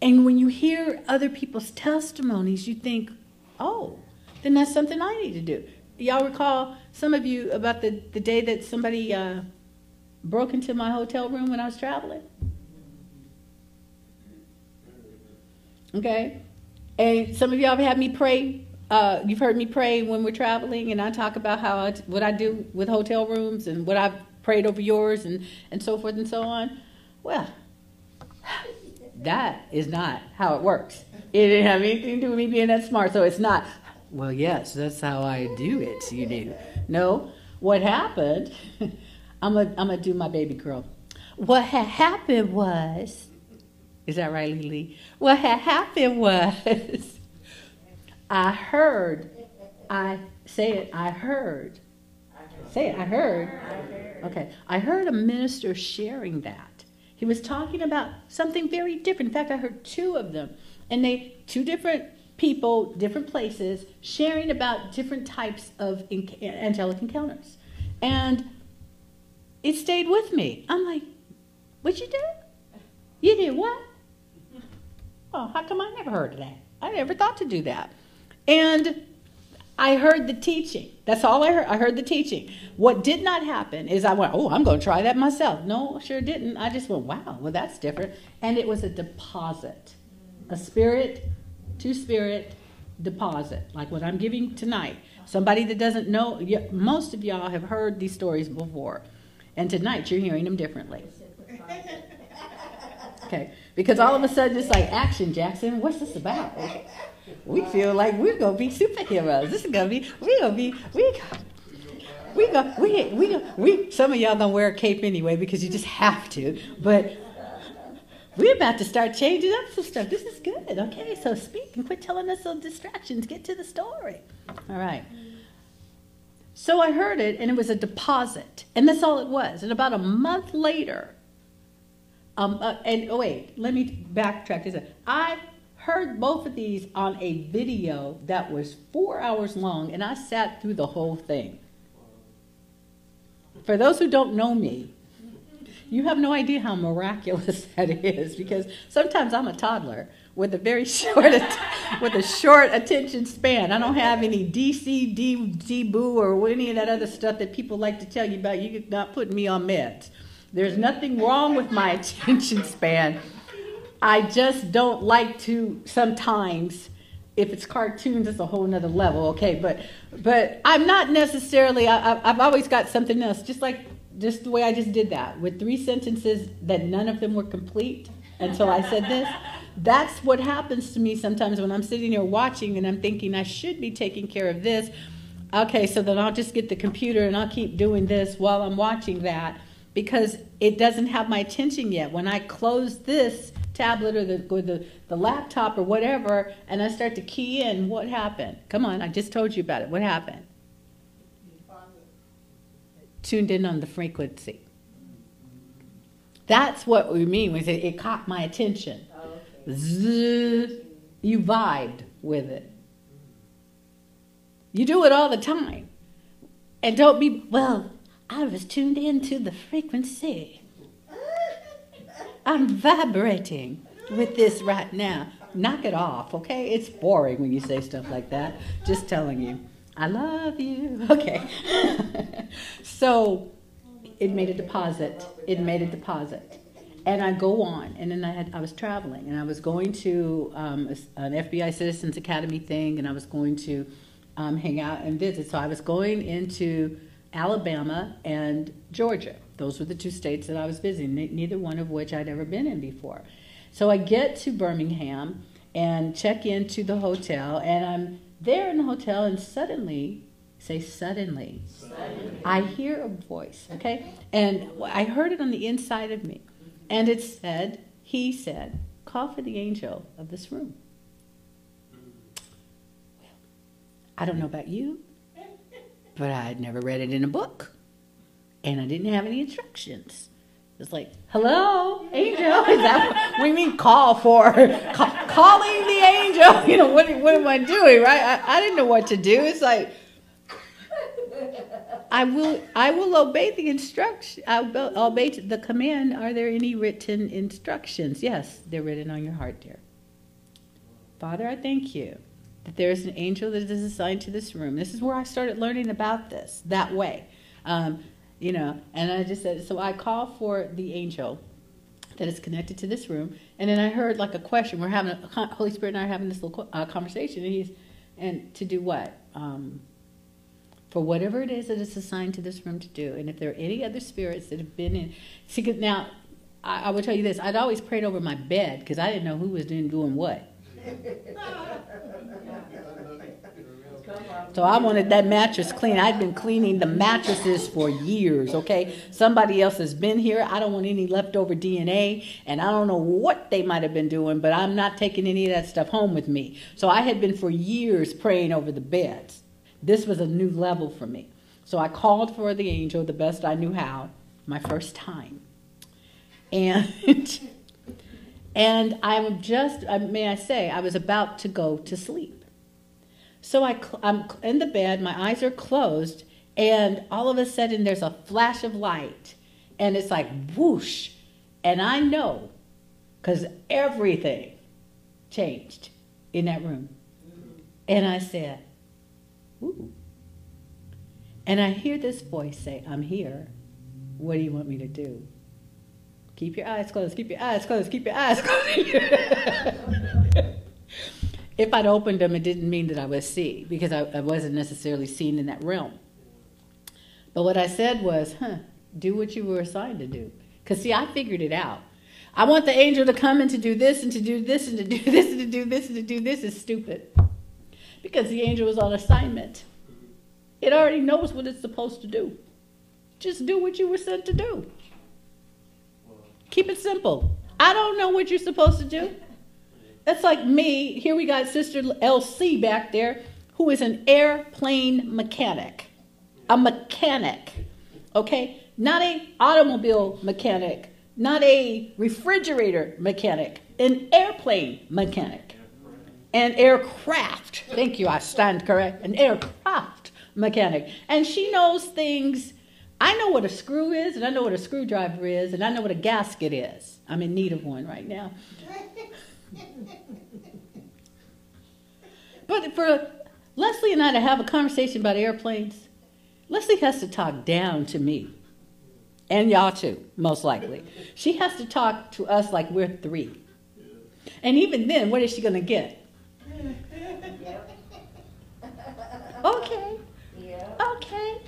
And when you hear other people's testimonies, you think, oh, then that's something I need to do. Y'all recall some of you about the, the day that somebody uh, broke into my hotel room when I was traveling? Okay? And some of y'all have had me pray. Uh, you've heard me pray when we're traveling, and I talk about how I, what I do with hotel rooms and what I've prayed over yours and, and so forth and so on. Well, That is not how it works. It didn't have anything to do with me being that smart. So it's not, well, yes, that's how I do it, you do. No, what happened, I'm going I'm to do my baby girl. What had happened was, is that right, Lily? What had happened was, I heard, I say it, I heard. Say it, I heard. Okay, I heard a minister sharing that. He was talking about something very different. In fact, I heard two of them, and they, two different people, different places, sharing about different types of angelic encounters. And it stayed with me. I'm like, what you do? You did what? Oh, how come I never heard of that? I never thought to do that. And I heard the teaching. That's all I heard. I heard the teaching. What did not happen is I went, oh, I'm going to try that myself. No, sure didn't. I just went, wow, well, that's different. And it was a deposit, a spirit to spirit deposit, like what I'm giving tonight. Somebody that doesn't know, most of y'all have heard these stories before. And tonight you're hearing them differently. Okay, because all of a sudden it's like, action, Jackson, what's this about? We feel like we're gonna be superheroes. This is gonna be we're gonna be we we go we we we some of y'all gonna wear a cape anyway because you just have to. But we're about to start changing up some stuff. This is good. Okay, so speak and quit telling us those distractions. Get to the story. All right. So I heard it, and it was a deposit, and that's all it was. And about a month later, um, uh, and oh wait, let me backtrack. I heard both of these on a video that was four hours long, and I sat through the whole thing. For those who don't know me, you have no idea how miraculous that is because sometimes I'm a toddler with a very short with a short attention span. I don't have any DC, D, D boo, or any of that other stuff that people like to tell you about. You're not putting me on meds. There's nothing wrong with my attention span. I just don't like to sometimes if it's cartoons, it's a whole nother level, okay? But but I'm not necessarily. I, I've always got something else, just like just the way I just did that with three sentences that none of them were complete until I said this. That's what happens to me sometimes when I'm sitting here watching and I'm thinking I should be taking care of this. Okay, so then I'll just get the computer and I'll keep doing this while I'm watching that because it doesn't have my attention yet. When I close this, tablet or the, or the, the laptop or whatever, and I start to key in, what happened? Come on, I just told you about it. What happened? Tuned in on the frequency. That's what we mean when it, it caught my attention. Oh, okay. Zzz, you vibed with it. You do it all the time. And don't be, well, I was tuned into the frequency. I'm vibrating with this right now. Knock it off, okay? It's boring when you say stuff like that. Just telling you. I love you. Okay. so it made a deposit. It made a deposit. And I go on, and then I had I was traveling, and I was going to um, an FBI Citizens Academy thing, and I was going to um, hang out and visit. So I was going into Alabama and Georgia. Those were the two states that I was visiting, neither one of which I'd ever been in before. So I get to Birmingham and check into the hotel, and I'm there in the hotel, and suddenly, say suddenly, suddenly. I hear a voice, okay? And I heard it on the inside of me. And it said, He said, call for the angel of this room. Well, I don't know about you, but I had never read it in a book and I didn't have any instructions. It's like, hello, angel. Is that what, you mean call for? Call, calling the angel. You know, what, what am I doing, right? I, I didn't know what to do. It's like, I will, I will obey the instruction. I'll obey the command. Are there any written instructions? Yes, they're written on your heart, dear. Father, I thank you that there is an angel that is assigned to this room. This is where I started learning about this that way. Um, you know, and I just said, so I call for the angel that is connected to this room, and then I heard like a question. We're having a Holy Spirit and I are having this little uh, conversation, and he's and to do what? Um, for whatever it is that is assigned to this room to do, and if there are any other spirits that have been in, see now. I, I will tell you this: I'd always prayed over my bed because I didn't know who was doing doing what. So I wanted that mattress clean. I've been cleaning the mattresses for years, okay? Somebody else has been here. I don't want any leftover DNA, and I don't know what they might have been doing, but I'm not taking any of that stuff home with me. So I had been for years praying over the beds. This was a new level for me. So I called for the angel the best I knew how, my first time. And and I'm just, uh, may I say, I was about to go to sleep. So I, I'm in the bed, my eyes are closed, and all of a sudden there's a flash of light, and it's like whoosh. And I know, because everything changed in that room. And I said, Ooh. And I hear this voice say, I'm here. What do you want me to do? Keep your eyes closed, keep your eyes closed, keep your eyes closed. If I'd opened them, it didn't mean that I was see, because I, I wasn't necessarily seen in that realm. But what I said was, huh, do what you were assigned to do. Because, see, I figured it out. I want the angel to come and to do this and to do this and to do this and to do this and to do this is stupid. Because the angel was on assignment. It already knows what it's supposed to do. Just do what you were sent to do. Keep it simple. I don't know what you're supposed to do. That's like me. Here we got Sister LC back there, who is an airplane mechanic. A mechanic. Okay? Not a automobile mechanic, not a refrigerator mechanic, an airplane mechanic. An aircraft. Thank you, I stand correct. An aircraft mechanic. And she knows things. I know what a screw is, and I know what a screwdriver is, and I know what a gasket is. I'm in need of one right now. But for Leslie and I to have a conversation about airplanes, Leslie has to talk down to me. And y'all too, most likely. She has to talk to us like we're three. And even then, what is she going to get? Okay. Okay.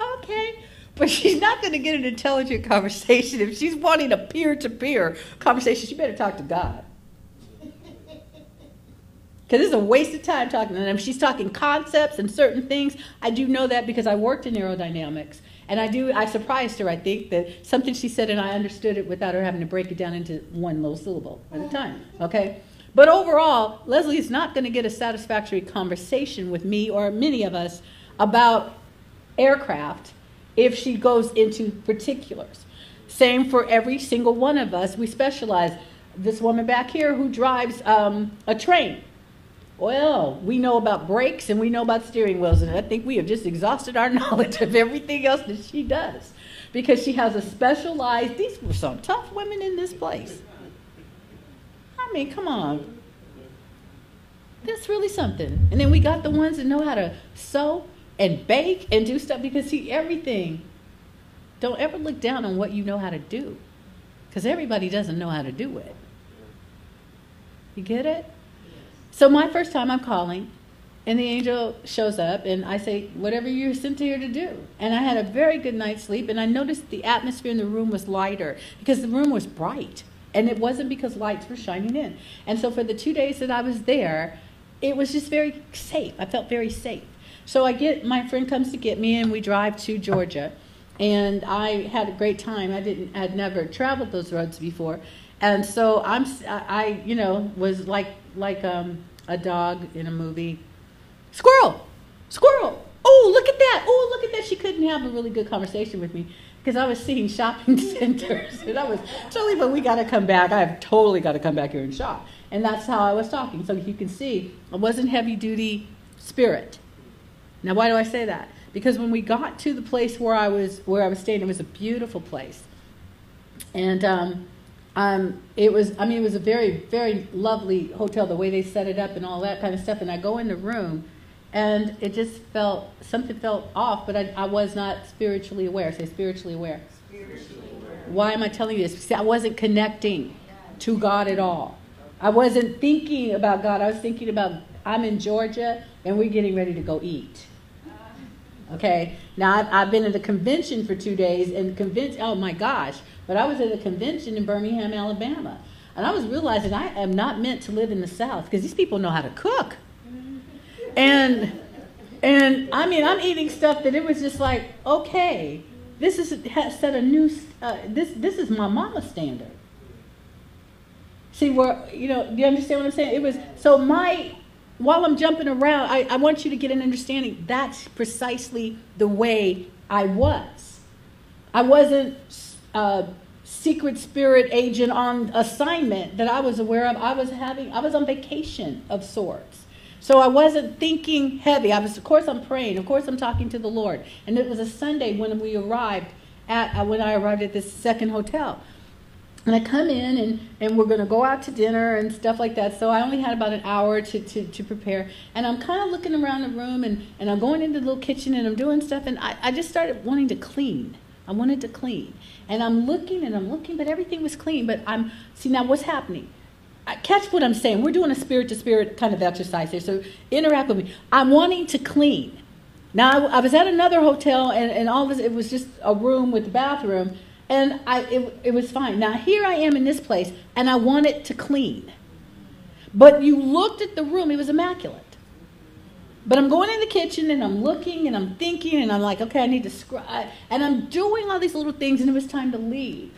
Okay. But she's not going to get an intelligent conversation. If she's wanting a peer to peer conversation, she better talk to God because it's a waste of time talking to them. She's talking concepts and certain things. I do know that because I worked in aerodynamics. And I do, I surprised her, I think, that something she said and I understood it without her having to break it down into one little syllable at a time. Okay? But overall, Leslie is not going to get a satisfactory conversation with me or many of us about aircraft if she goes into particulars. Same for every single one of us. We specialize. This woman back here who drives um, a train well, we know about brakes and we know about steering wheels, and I think we have just exhausted our knowledge of everything else that she does because she has a specialized. These were some tough women in this place. I mean, come on. That's really something. And then we got the ones that know how to sew and bake and do stuff because, see, everything. Don't ever look down on what you know how to do because everybody doesn't know how to do it. You get it? So my first time I'm calling, and the angel shows up, and I say, Whatever you're sent here to do. And I had a very good night's sleep, and I noticed the atmosphere in the room was lighter because the room was bright. And it wasn't because lights were shining in. And so for the two days that I was there, it was just very safe. I felt very safe. So I get my friend comes to get me, and we drive to Georgia. And I had a great time. I didn't, had never traveled those roads before, and so I'm, I, you know, was like like um, a dog in a movie. Squirrel, squirrel. Oh, look at that. Oh, look at that. She couldn't have a really good conversation with me because I was seeing shopping centers. and I was totally, but we got to come back. I have totally got to come back here and shop. And that's how I was talking. So you can see, I wasn't heavy duty spirit. Now, why do I say that? Because when we got to the place where I was, where I was staying, it was a beautiful place. And um, um, it was, I mean, it was a very, very lovely hotel, the way they set it up and all that kind of stuff. And I go in the room, and it just felt, something felt off, but I, I was not spiritually aware. Say spiritually aware. Spiritually aware. Why am I telling you this? Because I wasn't connecting to God at all. I wasn't thinking about God. I was thinking about, I'm in Georgia, and we're getting ready to go eat. Okay. Now I've, I've been at a convention for two days, and convention. Oh my gosh! But I was at a convention in Birmingham, Alabama, and I was realizing I am not meant to live in the South because these people know how to cook, and and I mean I'm eating stuff that it was just like okay, this is has set a new. Uh, this this is my mama standard. See where you know? Do you understand what I'm saying? It was so my while I'm jumping around, I, I want you to get an understanding. That's precisely the way I was. I wasn't a secret spirit agent on assignment that I was aware of. I was having, I was on vacation of sorts. So I wasn't thinking heavy. I was, of course, I'm praying. Of course, I'm talking to the Lord. And it was a Sunday when we arrived at, uh, when I arrived at this second hotel. And I come in and, and we're going to go out to dinner and stuff like that. So I only had about an hour to, to, to prepare. And I'm kind of looking around the room and, and I'm going into the little kitchen and I'm doing stuff. And I, I just started wanting to clean. I wanted to clean. And I'm looking and I'm looking, but everything was clean. But I'm, see, now what's happening? I, catch what I'm saying. We're doing a spirit to spirit kind of exercise here. So interact with me. I'm wanting to clean. Now, I, I was at another hotel and, and all this, it was just a room with a bathroom and I, it, it was fine. Now, here I am in this place, and I want it to clean. But you looked at the room, it was immaculate. But I'm going in the kitchen and I'm looking and I'm thinking and I'm like, okay, I need to scribe. And I'm doing all these little things and it was time to leave.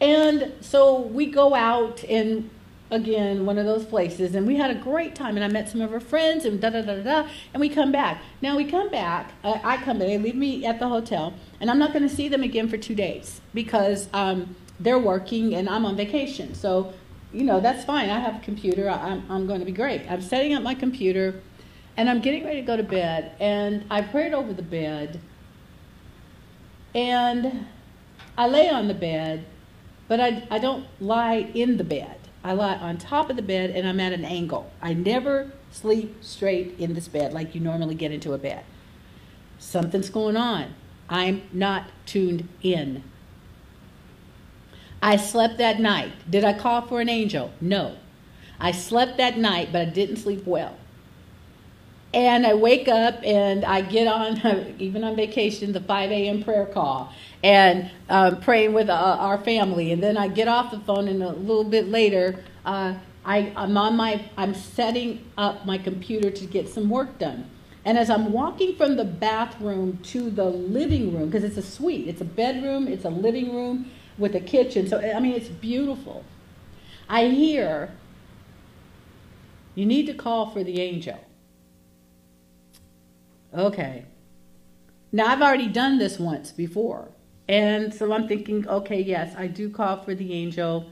And so we go out and again, one of those places, and we had a great time. And I met some of her friends, and da da da da. And we come back. Now we come back. Uh, I come back. They leave me at the hotel, and I'm not going to see them again for two days because um, they're working and I'm on vacation. So, you know, that's fine. I have a computer. I, I'm I'm going to be great. I'm setting up my computer, and I'm getting ready to go to bed. And I prayed over the bed, and I lay on the bed, but I I don't lie in the bed. I lie on top of the bed and I'm at an angle. I never sleep straight in this bed like you normally get into a bed. Something's going on. I'm not tuned in. I slept that night. Did I call for an angel? No. I slept that night, but I didn't sleep well. And I wake up and I get on, even on vacation, the 5 a.m. prayer call and um, praying with uh, our family. And then I get off the phone, and a little bit later, uh, I, I'm on my, I'm setting up my computer to get some work done. And as I'm walking from the bathroom to the living room, because it's a suite, it's a bedroom, it's a living room with a kitchen. So, I mean, it's beautiful. I hear, you need to call for the angel. Okay. Now, I've already done this once before. And so I'm thinking, okay, yes, I do call for the angel.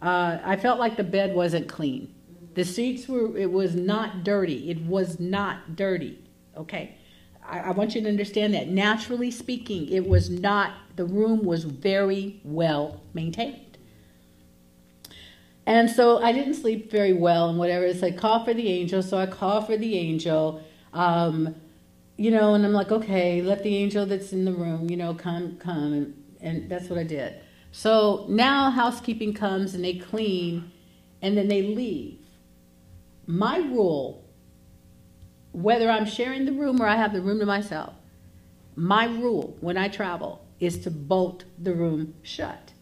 Uh, I felt like the bed wasn't clean. The sheets were, it was not dirty. It was not dirty. Okay. I, I want you to understand that. Naturally speaking, it was not, the room was very well maintained. And so I didn't sleep very well and whatever. It's like, call for the angel. So I call for the angel. Um, you know, and I'm like, okay, let the angel that's in the room, you know, come, come. And, and that's what I did. So now housekeeping comes and they clean and then they leave. My rule, whether I'm sharing the room or I have the room to myself, my rule when I travel is to bolt the room shut.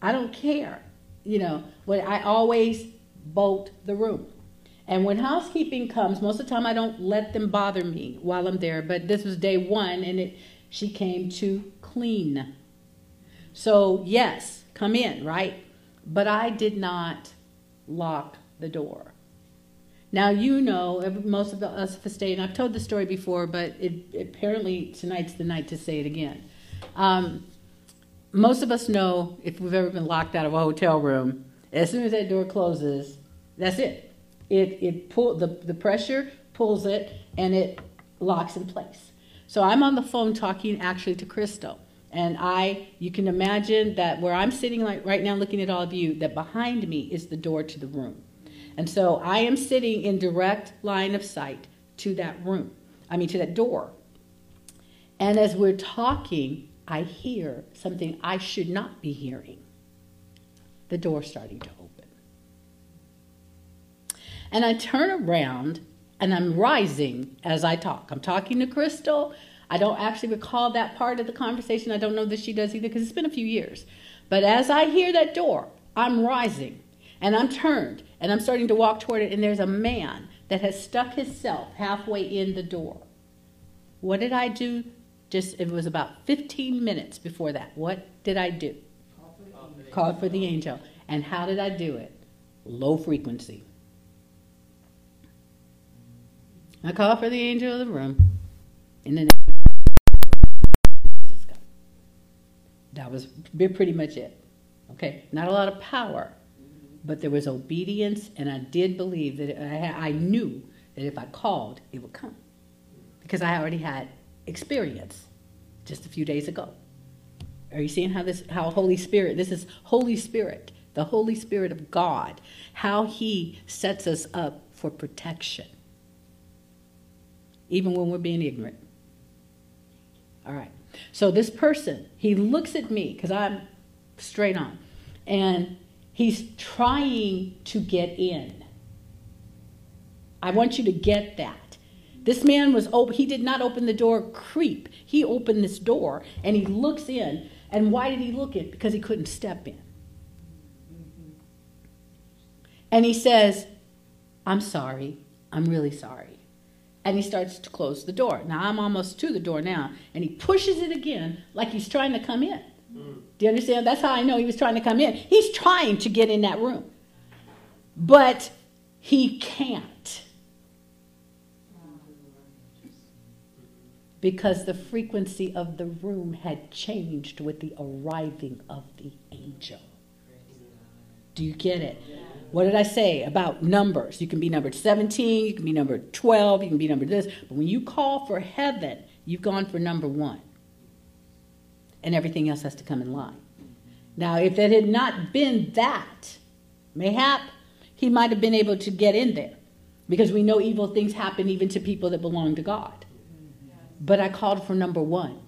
I don't care. You know, when I always bolt the room. And when housekeeping comes, most of the time I don't let them bother me while I'm there. But this was day one, and it she came to clean. So yes, come in, right? But I did not lock the door. Now you know most of us have stayed, and I've told the story before, but it, apparently tonight's the night to say it again. Um, most of us know if we've ever been locked out of a hotel room, as soon as that door closes, that's it it, it pull, the, the pressure pulls it and it locks in place. So I'm on the phone talking actually to Crystal. And I, you can imagine that where I'm sitting like right now looking at all of you, that behind me is the door to the room. And so I am sitting in direct line of sight to that room, I mean to that door. And as we're talking, I hear something I should not be hearing. The door starting to open. And I turn around and I'm rising as I talk. I'm talking to Crystal. I don't actually recall that part of the conversation. I don't know that she does either because it's been a few years. But as I hear that door, I'm rising and I'm turned and I'm starting to walk toward it, and there's a man that has stuck himself halfway in the door. What did I do? Just it was about 15 minutes before that. What did I do? Called for the angel. And how did I do it? Low frequency. I called for the angel of the room in the name Jesus. That was pretty much it. Okay, not a lot of power, but there was obedience, and I did believe that I, I knew that if I called, it would come because I already had experience just a few days ago. Are you seeing how this, how Holy Spirit, this is Holy Spirit, the Holy Spirit of God, how He sets us up for protection, even when we're being ignorant. All right. So this person, he looks at me because I'm straight on, and he's trying to get in. I want you to get that. This man was open, he did not open the door creep. He opened this door and he looks in. And why did he look in? Because he couldn't step in. And he says, I'm sorry. I'm really sorry. And he starts to close the door. Now I'm almost to the door now. And he pushes it again like he's trying to come in. Mm. Do you understand? That's how I know he was trying to come in. He's trying to get in that room. But he can't. because the frequency of the room had changed with the arriving of the angel. Do you get it? What did I say about numbers? You can be numbered 17, you can be numbered 12, you can be numbered this. But when you call for heaven, you've gone for number one. And everything else has to come in line. Now, if it had not been that, mayhap he might have been able to get in there. Because we know evil things happen even to people that belong to God but I called for number one.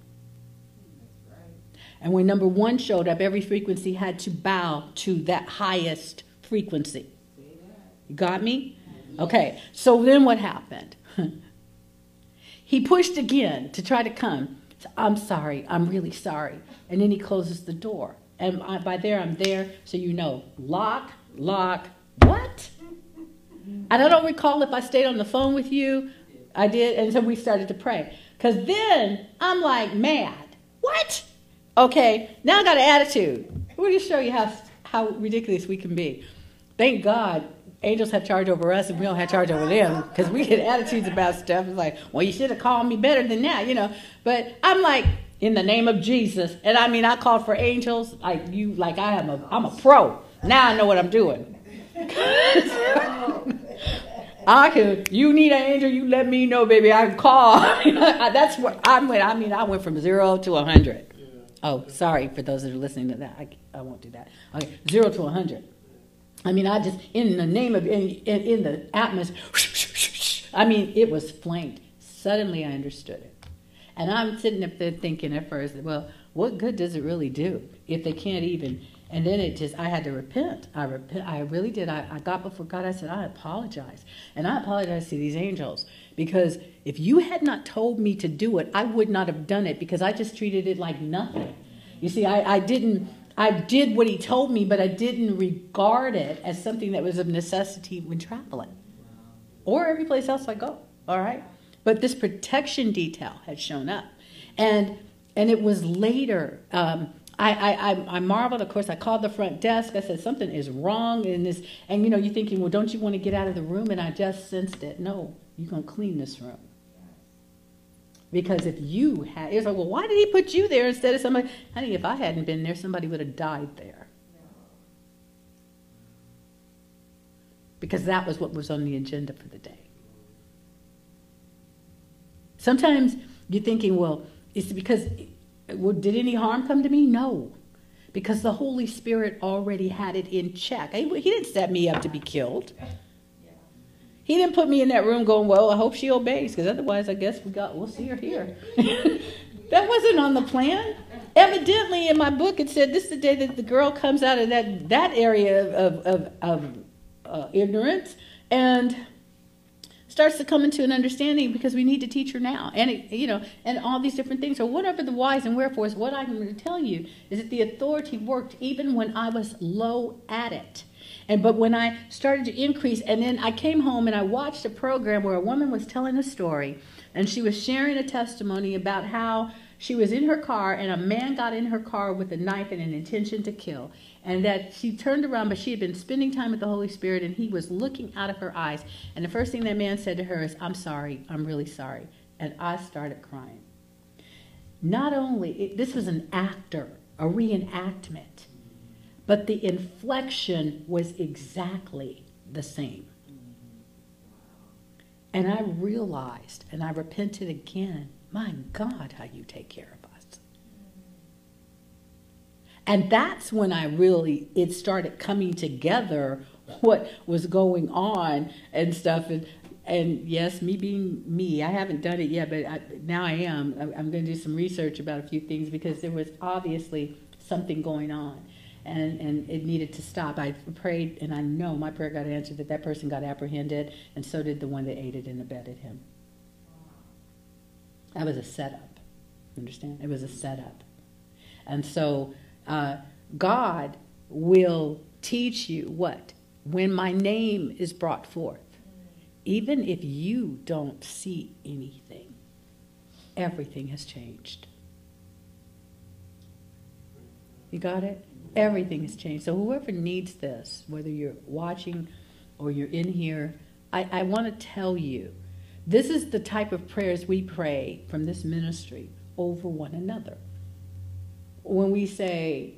And when number one showed up, every frequency had to bow to that highest frequency. You got me? Okay, so then what happened? he pushed again to try to come. I'm sorry, I'm really sorry. And then he closes the door. And I, by there, I'm there, so you know. Lock, lock, what? And I don't recall if I stayed on the phone with you. I did, and so we started to pray. Because then I'm like mad. What? Okay, now I got an attitude. We're going to show you how, how ridiculous we can be. Thank God angels have charge over us and we don't have charge over them because we get attitudes about stuff. It's like, well, you should have called me better than that, you know. But I'm like, in the name of Jesus. And I mean, I called for angels like you, like I am a, I'm a pro. Now I know what I'm doing. I can. You need an angel. You let me know, baby. I can call. That's what I went. I mean, I went from zero to a hundred. Oh, sorry for those that are listening to that. I, I won't do that. Okay, zero to a hundred. I mean, I just in the name of in, in, in the atmosphere. I mean, it was flanked. Suddenly, I understood it, and I'm sitting up there thinking at first, well, what good does it really do if they can't even and then it just, I had to repent. I repent. I really did. I, I got before God. I said, I apologize. And I apologize to these angels because if you had not told me to do it, I would not have done it because I just treated it like nothing. You see, I, I didn't, I did what he told me, but I didn't regard it as something that was of necessity when traveling or every place else I go. All right. But this protection detail had shown up. And, and it was later, um, I, I, I marveled. Of course, I called the front desk. I said, something is wrong in this. And, you know, you're thinking, well, don't you want to get out of the room? And I just sensed it. No, you're going to clean this room. Because if you had, it's like, well, why did he put you there instead of somebody? Honey, if I hadn't been there, somebody would have died there. Because that was what was on the agenda for the day. Sometimes you're thinking, well, it's because well, did any harm come to me? No. Because the Holy Spirit already had it in check. He, he didn't set me up to be killed. He didn't put me in that room going, well, I hope she obeys, because otherwise I guess we got we'll see her here. that wasn't on the plan. Evidently, in my book, it said this is the day that the girl comes out of that, that area of, of, of uh, ignorance. And starts to come into an understanding because we need to teach her now, and it, you know, and all these different things. So whatever the whys and wherefores, what I'm going to tell you is that the authority worked even when I was low at it. And but when I started to increase, and then I came home and I watched a program where a woman was telling a story, and she was sharing a testimony about how she was in her car and a man got in her car with a knife and an intention to kill. And that she turned around, but she had been spending time with the Holy Spirit and he was looking out of her eyes. And the first thing that man said to her is, I'm sorry, I'm really sorry. And I started crying. Not only, it, this was an actor, a reenactment, but the inflection was exactly the same. And I realized, and I repented again my God, how you take care of us. And that's when I really, it started coming together what was going on and stuff. And, and yes, me being me, I haven't done it yet, but I, now I am. I'm going to do some research about a few things because there was obviously something going on. And, and it needed to stop. I prayed, and I know my prayer got answered that that person got apprehended, and so did the one that aided and abetted him. That was a setup. Understand? It was a setup. And so uh, God will teach you what? When my name is brought forth, even if you don't see anything, everything has changed. You got it? Everything has changed. So whoever needs this, whether you're watching or you're in here, I, I want to tell you this is the type of prayers we pray from this ministry over one another. When we say,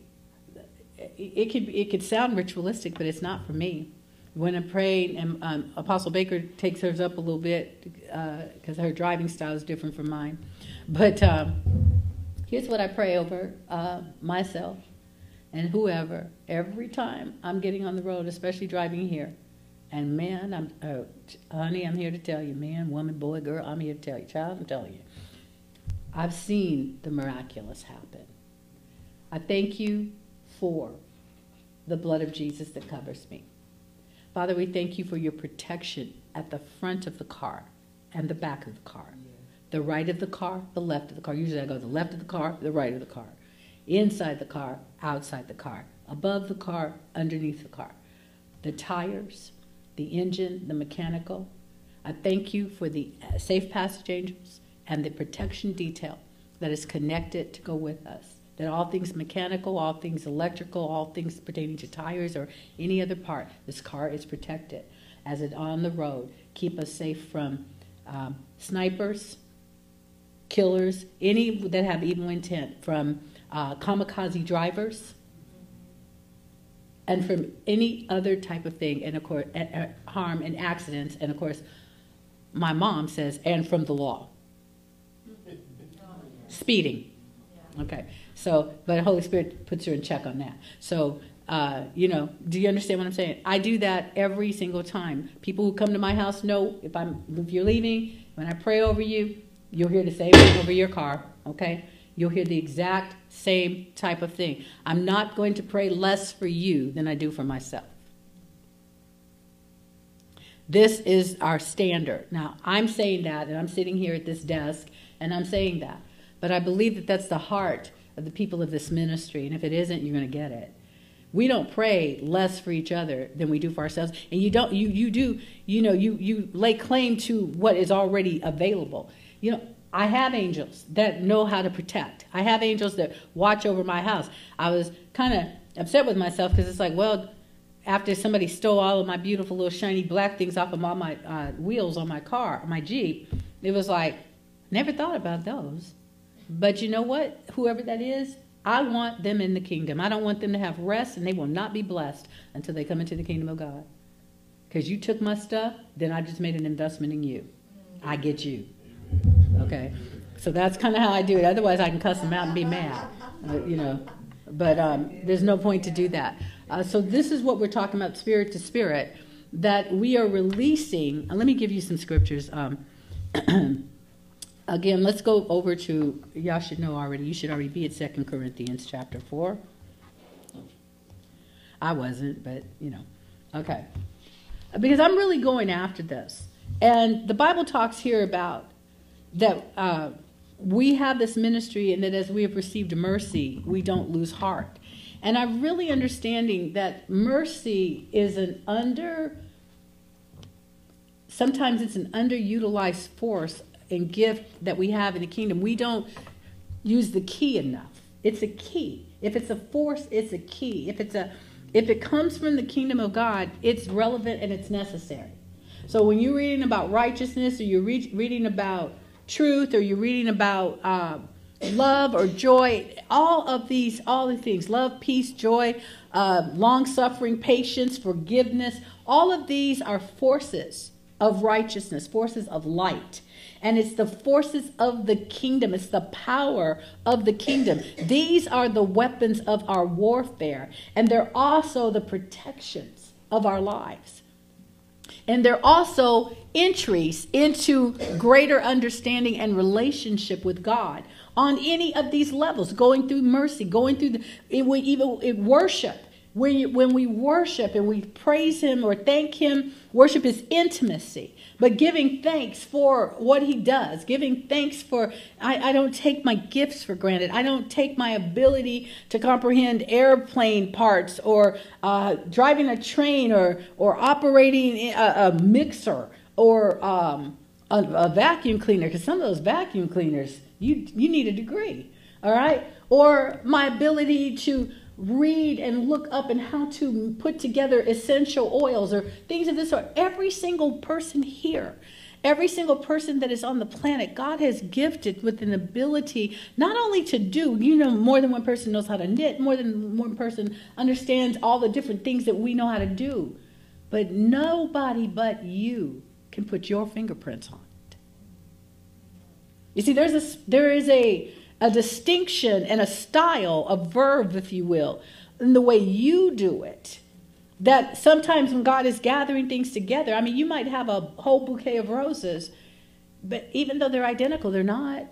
it could, it could sound ritualistic, but it's not for me. When I'm praying, and um, Apostle Baker takes hers up a little bit because uh, her driving style is different from mine. But um, here's what I pray over uh, myself and whoever every time I'm getting on the road, especially driving here. And man, I'm, oh, honey, I'm here to tell you, man, woman, boy, girl, I'm here to tell you, child, I'm telling you. I've seen the miraculous happen. I thank you for the blood of Jesus that covers me. Father, we thank you for your protection at the front of the car and the back of the car. The right of the car, the left of the car. Usually I go the left of the car, the right of the car. Inside the car, outside the car. Above the car, underneath the car. The tires, the engine, the mechanical. I thank you for the uh, safe passage angels and the protection detail that is connected to go with us. That all things mechanical, all things electrical, all things pertaining to tires or any other part, this car is protected. As it on the road, keep us safe from um, snipers, killers, any that have evil intent, from uh, kamikaze drivers, and from any other type of thing, and of course, harm and accidents, and of course, my mom says, and from the law. Speeding. Okay, so, but Holy Spirit puts her in check on that. So, uh, you know, do you understand what I'm saying? I do that every single time. People who come to my house know if I'm if you're leaving, when I pray over you, you'll hear the same thing over your car. Okay, you'll hear the exact same type of thing. I'm not going to pray less for you than I do for myself. This is our standard. Now, I'm saying that, and I'm sitting here at this desk, and I'm saying that. But I believe that that's the heart of the people of this ministry, and if it isn't, you're going to get it. We don't pray less for each other than we do for ourselves, and you don't. You you do. You know. You you lay claim to what is already available. You know. I have angels that know how to protect. I have angels that watch over my house. I was kind of upset with myself because it's like, well, after somebody stole all of my beautiful little shiny black things off of all my uh, wheels on my car, my Jeep, it was like, never thought about those. But you know what? Whoever that is, I want them in the kingdom. I don't want them to have rest, and they will not be blessed until they come into the kingdom of God. Because you took my stuff, then I just made an investment in you. I get you. Okay, so that's kind of how I do it. Otherwise, I can cuss them out and be mad, uh, you know. But um, there's no point to do that. Uh, so this is what we're talking about, spirit to spirit, that we are releasing. let me give you some scriptures. Um, again, let's go over to. Y'all should know already. You should already be at Second Corinthians chapter four. I wasn't, but you know, okay. Because I'm really going after this. And the Bible talks here about that uh, we have this ministry, and that as we have received mercy, we don't lose heart. And I'm really understanding that mercy is an under, sometimes it's an underutilized force and gift that we have in the kingdom. We don't use the key enough. It's a key. If it's a force, it's a key. If it's a if it comes from the kingdom of God, it's relevant and it's necessary. So when you're reading about righteousness or you're re- reading about truth or you're reading about uh, love or joy, all of these, all the things love, peace, joy, uh, long suffering, patience, forgiveness all of these are forces of righteousness, forces of light. And it's the forces of the kingdom. It's the power of the kingdom. These are the weapons of our warfare. And they're also the protections of our lives. And they're also entries into greater understanding and relationship with God on any of these levels, going through mercy, going through the, even in worship. When, when we worship and we praise Him or thank Him, worship is intimacy. But giving thanks for what He does, giving thanks for, I, I don't take my gifts for granted. I don't take my ability to comprehend airplane parts or uh, driving a train or, or operating a, a mixer or um, a, a vacuum cleaner, because some of those vacuum cleaners, you, you need a degree, all right? Or my ability to read and look up and how to put together essential oils or things of this sort. Every single person here, every single person that is on the planet, God has gifted with an ability not only to do, you know, more than one person knows how to knit, more than one person understands all the different things that we know how to do, but nobody but you can put your fingerprints on it. You see, there's a, there is a, a distinction and a style, a verb, if you will, in the way you do it. That sometimes when God is gathering things together, I mean, you might have a whole bouquet of roses, but even though they're identical, they're not.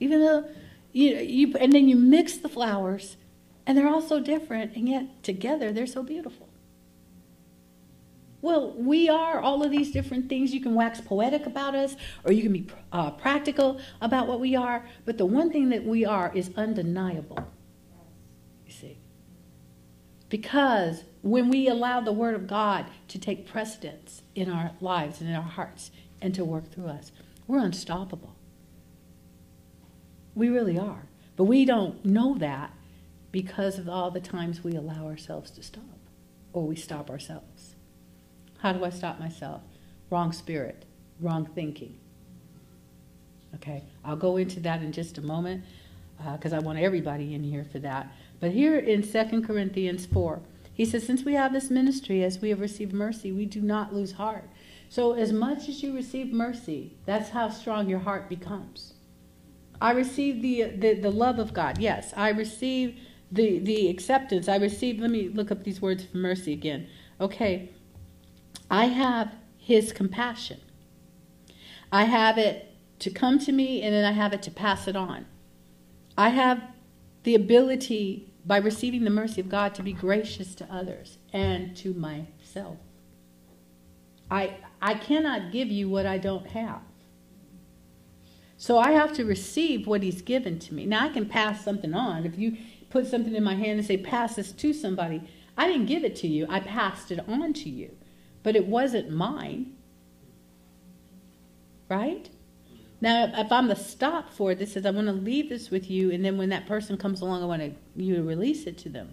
Even though you, you and then you mix the flowers, and they're all so different, and yet together they're so beautiful. Well, we are all of these different things. You can wax poetic about us, or you can be uh, practical about what we are. But the one thing that we are is undeniable. You see. Because when we allow the Word of God to take precedence in our lives and in our hearts and to work through us, we're unstoppable. We really are. But we don't know that because of all the times we allow ourselves to stop or we stop ourselves. How do I stop myself? Wrong spirit, wrong thinking. Okay, I'll go into that in just a moment because uh, I want everybody in here for that. But here in 2 Corinthians 4, he says, Since we have this ministry, as we have received mercy, we do not lose heart. So, as much as you receive mercy, that's how strong your heart becomes. I receive the, the, the love of God. Yes, I receive the, the acceptance. I receive, let me look up these words for mercy again. Okay, I have his compassion. I have it to come to me and then I have it to pass it on. I have the ability, by receiving the mercy of God, to be gracious to others and to myself. I, I cannot give you what I don't have. So I have to receive what He's given to me. Now I can pass something on. If you put something in my hand and say, pass this to somebody, I didn't give it to you, I passed it on to you but it wasn't mine. Right? Now, if I'm the stop for it this says, I want to leave this with you, and then when that person comes along, I want to, you to release it to them,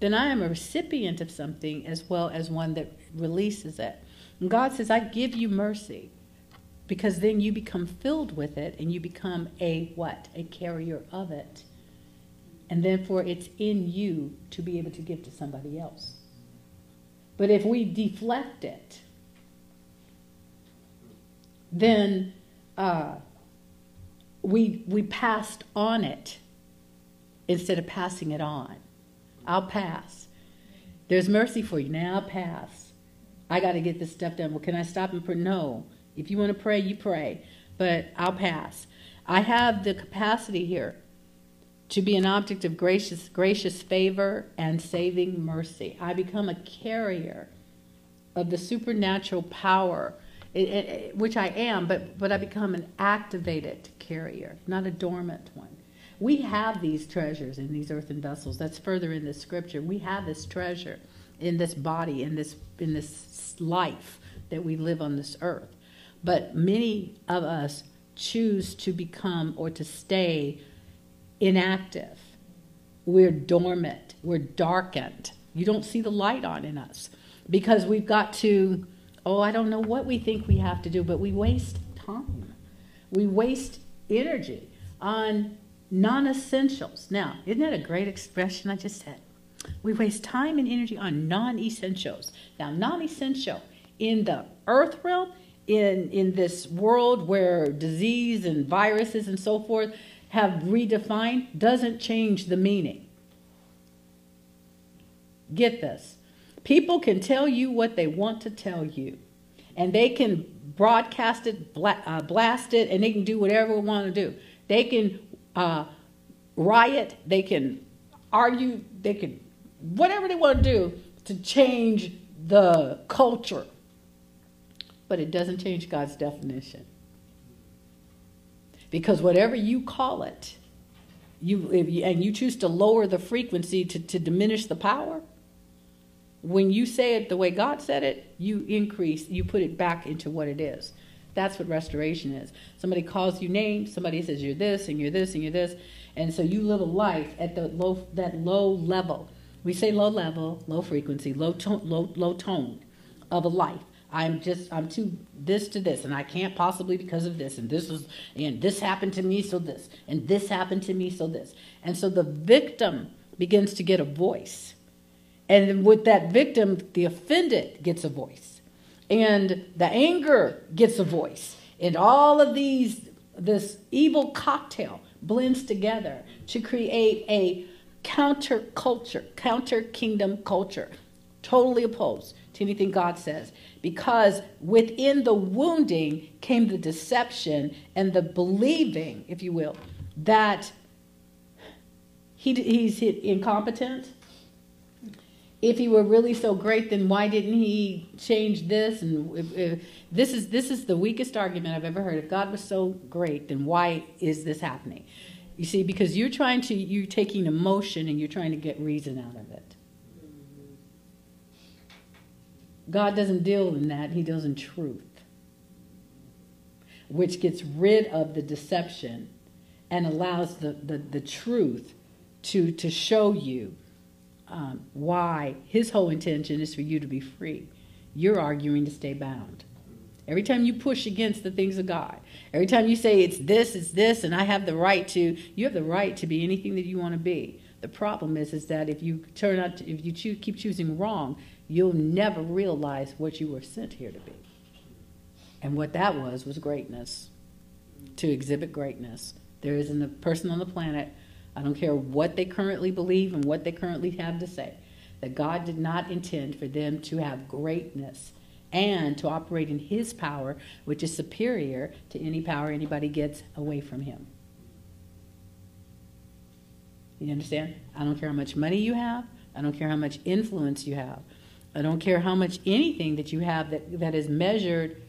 then I am a recipient of something as well as one that releases it. And God says, I give you mercy because then you become filled with it and you become a what? A carrier of it. And therefore, it's in you to be able to give to somebody else. But if we deflect it, then uh, we, we passed on it instead of passing it on. I'll pass. There's mercy for you. Now I'll pass. I got to get this stuff done. Well, can I stop and pray? No. If you want to pray, you pray. But I'll pass. I have the capacity here to be an object of gracious, gracious favor and saving mercy. I become a carrier of the supernatural power, it, it, which I am, but, but I become an activated carrier, not a dormant one. We have these treasures in these earthen vessels. That's further in the scripture. We have this treasure in this body, in this in this life that we live on this earth. But many of us choose to become or to stay inactive. We're dormant. We're darkened. You don't see the light on in us because we've got to, oh, I don't know what we think we have to do, but we waste time. We waste energy on non essentials. Now, isn't that a great expression I just said? We waste time and energy on non essentials. Now, non essential in the earth realm, in, in this world where disease and viruses and so forth have redefined, doesn't change the meaning. Get this. People can tell you what they want to tell you, and they can broadcast it, uh, blast it, and they can do whatever they want to do. They can uh, riot, they can argue, they can whatever they want to do to change the culture. But it doesn't change God's definition. Because whatever you call it, you, you and you choose to lower the frequency to, to diminish the power, when you say it the way God said it, you increase, you put it back into what it is. That's what restoration is. Somebody calls you names, somebody says you're this and you're this and you're this, and so you live a life at the low that low level we say low level, low frequency, low tone, low, low tone of a life. I'm just I'm too this to this, and I can't possibly because of this, and this is and this happened to me, so this, and this happened to me, so this, and so the victim begins to get a voice, and with that victim, the offended gets a voice, and the anger gets a voice, and all of these this evil cocktail blends together to create a counter culture, counter kingdom culture, totally opposed to anything God says. Because within the wounding came the deception and the believing, if you will, that he, he's incompetent. If he were really so great, then why didn't he change this? And if, if, this is this is the weakest argument I've ever heard. If God was so great, then why is this happening? You see, because you're trying to, you're taking emotion and you're trying to get reason out of it. God doesn't deal in that, He deals in truth, which gets rid of the deception and allows the, the, the truth to, to show you um, why His whole intention is for you to be free. You're arguing to stay bound. Every time you push against the things of God, every time you say it's this, it's this, and I have the right to, you have the right to be anything that you want to be. The problem is, is that if you turn out, to, if you choose, keep choosing wrong, you'll never realize what you were sent here to be. And what that was was greatness, to exhibit greatness. There isn't a person on the planet, I don't care what they currently believe and what they currently have to say, that God did not intend for them to have greatness and to operate in his power, which is superior to any power anybody gets away from him. You understand? I don't care how much money you have. I don't care how much influence you have. I don't care how much anything that you have that, that is measured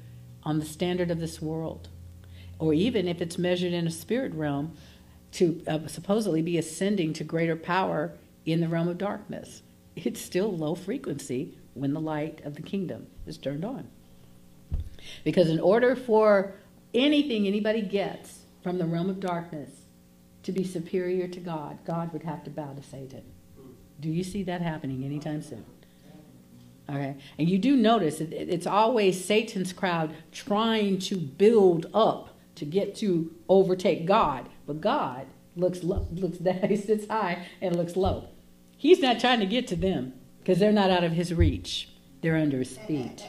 on the standard of this world. Or even if it's measured in a spirit realm to uh, supposedly be ascending to greater power in the realm of darkness. It's still low frequency when the light of the kingdom is turned on. Because in order for anything anybody gets from the realm of darkness to be superior to God, God would have to bow to Satan. Do you see that happening anytime soon? Okay. And you do notice it's always Satan's crowd trying to build up to get to overtake God. But God looks low, looks that he sits high and looks low. He's not trying to get to them because they're not out of his reach. They're under his feet.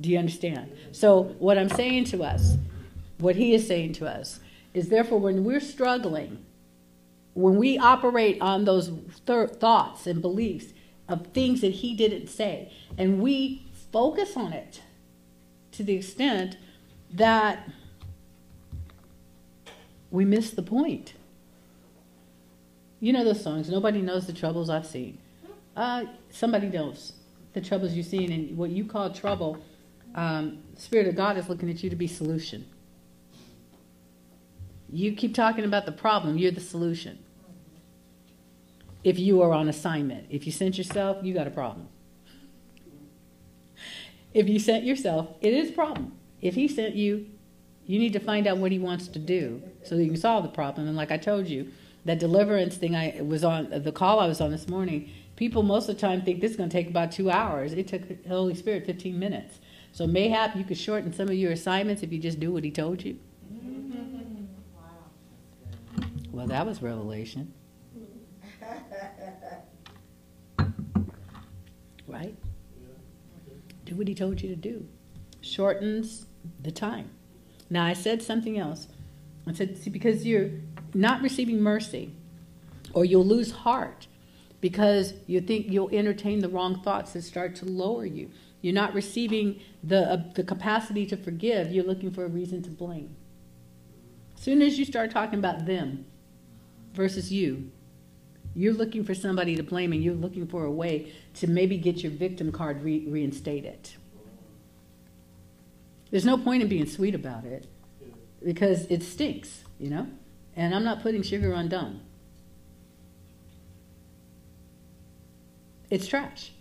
Do you understand? So, what I'm saying to us, what he is saying to us, is therefore when we're struggling, when we operate on those th- thoughts and beliefs of things that he didn't say, and we focus on it to the extent that we miss the point. You know those songs. Nobody knows the troubles I've seen. Uh, somebody knows the troubles you're seeing, and what you call trouble, um, Spirit of God is looking at you to be solution. You keep talking about the problem, you're the solution. If you are on assignment, if you sent yourself, you got a problem. If you sent yourself, it is a problem. If he sent you, you need to find out what he wants to do so that you can solve the problem. And like I told you, that deliverance thing I was on, the call I was on this morning, people most of the time think this is going to take about two hours. It took the Holy Spirit 15 minutes. So mayhap you could shorten some of your assignments if you just do what he told you. Well, that was revelation. Right? Do what he told you to do. Shortens the time. Now, I said something else. I said, see, because you're not receiving mercy, or you'll lose heart because you think you'll entertain the wrong thoughts that start to lower you. You're not receiving the, uh, the capacity to forgive, you're looking for a reason to blame. As soon as you start talking about them versus you, you're looking for somebody to blame and you're looking for a way to maybe get your victim card re- reinstated. There's no point in being sweet about it because it stinks, you know? And I'm not putting sugar on dung. It's trash.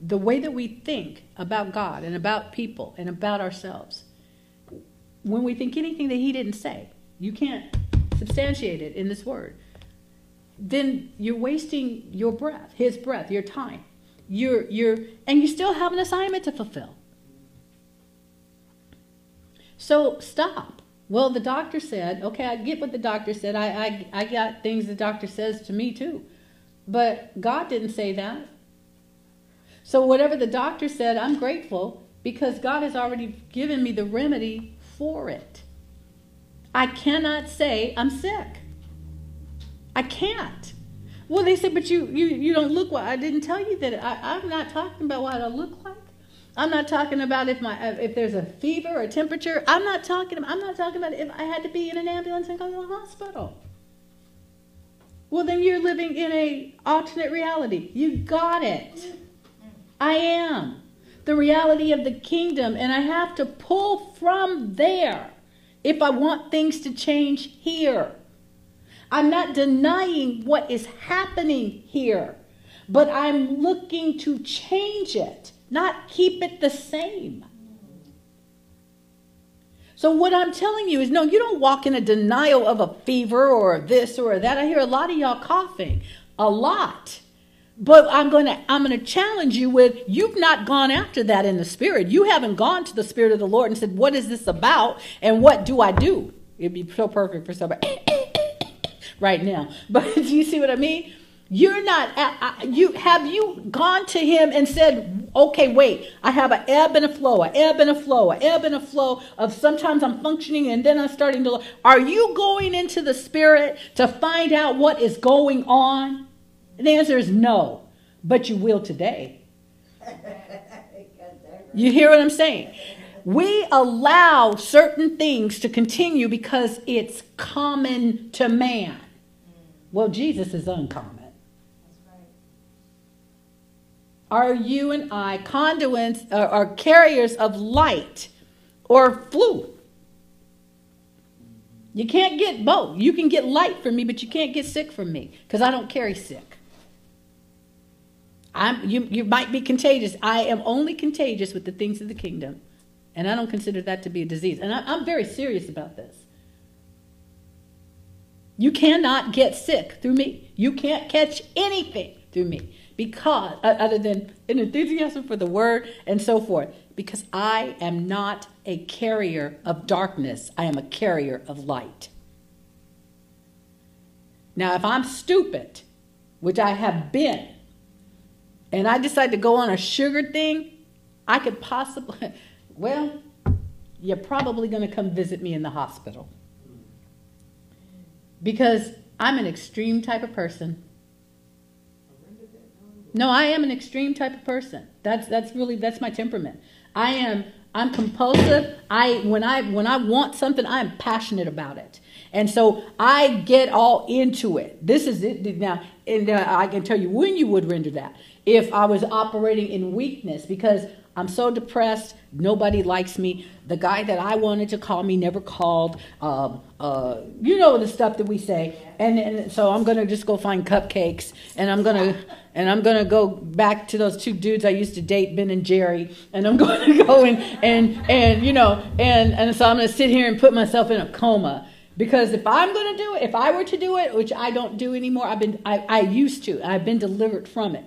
The way that we think about God and about people and about ourselves, when we think anything that He didn't say, you can't substantiate it in this word, then you're wasting your breath, His breath, your time. You're, you're, and you still have an assignment to fulfill. So stop. Well, the doctor said, okay, I get what the doctor said. I, I, I got things the doctor says to me too. But God didn't say that. So, whatever the doctor said, I'm grateful because God has already given me the remedy for it. I cannot say I'm sick. I can't. Well, they said, but you, you, you don't look well. I didn't tell you that. I, I'm not talking about what I look like. I'm not talking about if my if there's a fever or temperature. I'm not talking. I'm not talking about if I had to be in an ambulance and go to the hospital. Well, then you're living in a alternate reality. You got it. I am the reality of the kingdom, and I have to pull from there if I want things to change here. I'm not denying what is happening here, but I'm looking to change it not keep it the same. So, what I'm telling you is no, you don't walk in a denial of a fever or this or that. I hear a lot of y'all coughing, a lot. But I'm going to I'm going to challenge you with you've not gone after that in the spirit. You haven't gone to the spirit of the Lord and said, "What is this about and what do I do?" It'd be so perfect for somebody right now. But do you see what I mean? You're not, you have you gone to him and said, okay, wait, I have an ebb and a flow, an ebb and a flow, an ebb and a flow of sometimes I'm functioning and then I'm starting to. Are you going into the spirit to find out what is going on? And the answer is no, but you will today. You hear what I'm saying? We allow certain things to continue because it's common to man. Well, Jesus is uncommon. are you and I conduits uh, or carriers of light or flu? You can't get both. You can get light from me, but you can't get sick from me because I don't carry sick. I'm, you, you might be contagious. I am only contagious with the things of the kingdom, and I don't consider that to be a disease. And I, I'm very serious about this. You cannot get sick through me. You can't catch anything through me because uh, other than an enthusiasm for the word and so forth. Because i am not a carrier of darkness. I am a carrier of light. Now if i'm stupid which i have been and i decide to go on a sugar thing i could possibly well you're probably going to come visit me in the hospital because i'm an extreme type of person no, I am an extreme type of person. That's that's really that's my temperament. I am I'm compulsive. I when I when I want something, I am passionate about it. And so I get all into it. This is it now, and uh, I can tell you when you would render that. If I was operating in weakness, because I'm so depressed, nobody likes me. The guy that I wanted to call me never called. Um, uh, you know the stuff that we say, and, and so I'm gonna just go find cupcakes, and I'm gonna and I'm gonna go back to those two dudes I used to date, Ben and Jerry, and I'm gonna go and and and you know, and and so I'm gonna sit here and put myself in a coma because if I'm gonna do it, if I were to do it, which I don't do anymore, I've been I, I used to, I've been delivered from it.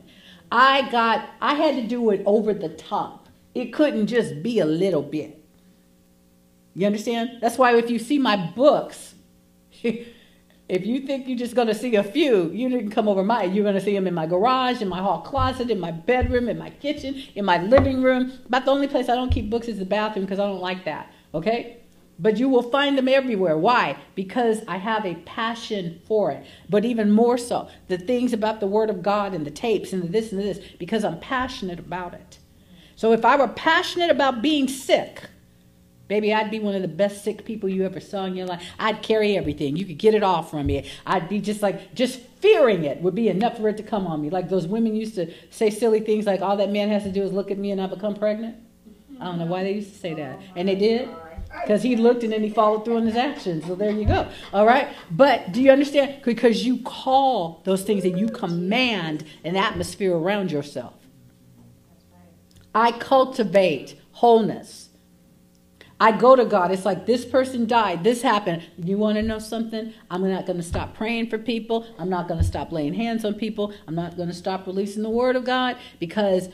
I got I had to do it over the top. It couldn't just be a little bit. You understand? That's why if you see my books. If you think you're just going to see a few, you didn't come over my. You're going to see them in my garage, in my hall closet, in my bedroom, in my kitchen, in my living room. About the only place I don't keep books is the bathroom because I don't like that. Okay? But you will find them everywhere. Why? Because I have a passion for it. But even more so, the things about the Word of God and the tapes and the this and this, because I'm passionate about it. So if I were passionate about being sick, Baby, I'd be one of the best sick people you ever saw in your life. I'd carry everything. You could get it off from me. I'd be just like, just fearing it would be enough for it to come on me. Like those women used to say silly things like, all that man has to do is look at me and I become pregnant. I don't know why they used to say that. And they did. Because he looked and then he followed through on his actions. So there you go. All right? But do you understand? Because you call those things and you command an atmosphere around yourself. I cultivate wholeness. I go to God. It's like this person died, this happened. You want to know something? I'm not going to stop praying for people. I'm not going to stop laying hands on people. I'm not going to stop releasing the word of God because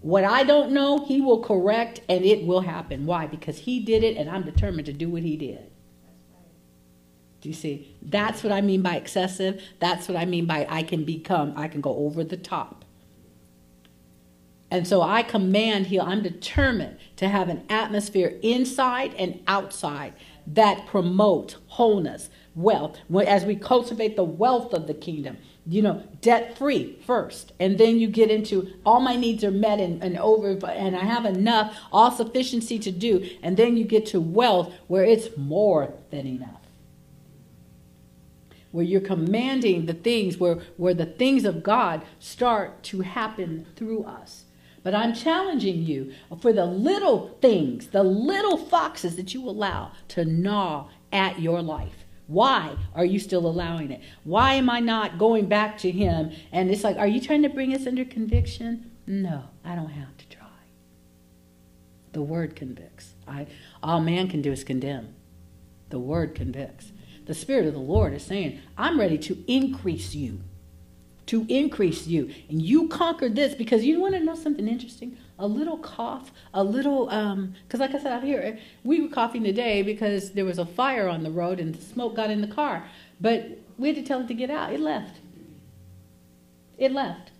what I don't know, He will correct and it will happen. Why? Because He did it and I'm determined to do what He did. Do you see? That's what I mean by excessive. That's what I mean by I can become, I can go over the top. And so I command here, I'm determined to have an atmosphere inside and outside that promote wholeness, wealth. As we cultivate the wealth of the kingdom, you know, debt free first. And then you get into all my needs are met and, and over, and I have enough, all sufficiency to do. And then you get to wealth where it's more than enough where you're commanding the things where, where the things of God start to happen through us. But I'm challenging you for the little things, the little foxes that you allow to gnaw at your life. Why are you still allowing it? Why am I not going back to him? And it's like, are you trying to bring us under conviction? No, I don't have to try. The word convicts. I, all man can do is condemn. The word convicts. The Spirit of the Lord is saying, I'm ready to increase you to increase you. And you conquered this because you want to know something interesting? A little cough, a little, because um, like I said out here, we were coughing today because there was a fire on the road and the smoke got in the car. But we had to tell it to get out. It left. It left.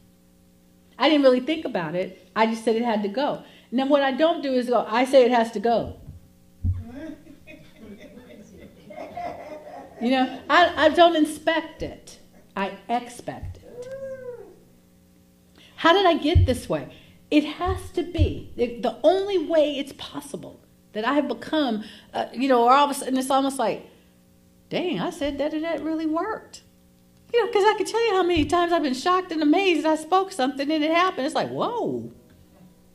I didn't really think about it. I just said it had to go. Then what I don't do is go, I say it has to go. You know, I, I don't inspect it. I expect it. How did I get this way? It has to be the only way it's possible that I have become, uh, you know, or all of a sudden it's almost like, dang, I said that and that really worked. You know, because I can tell you how many times I've been shocked and amazed that I spoke something and it happened. It's like, whoa,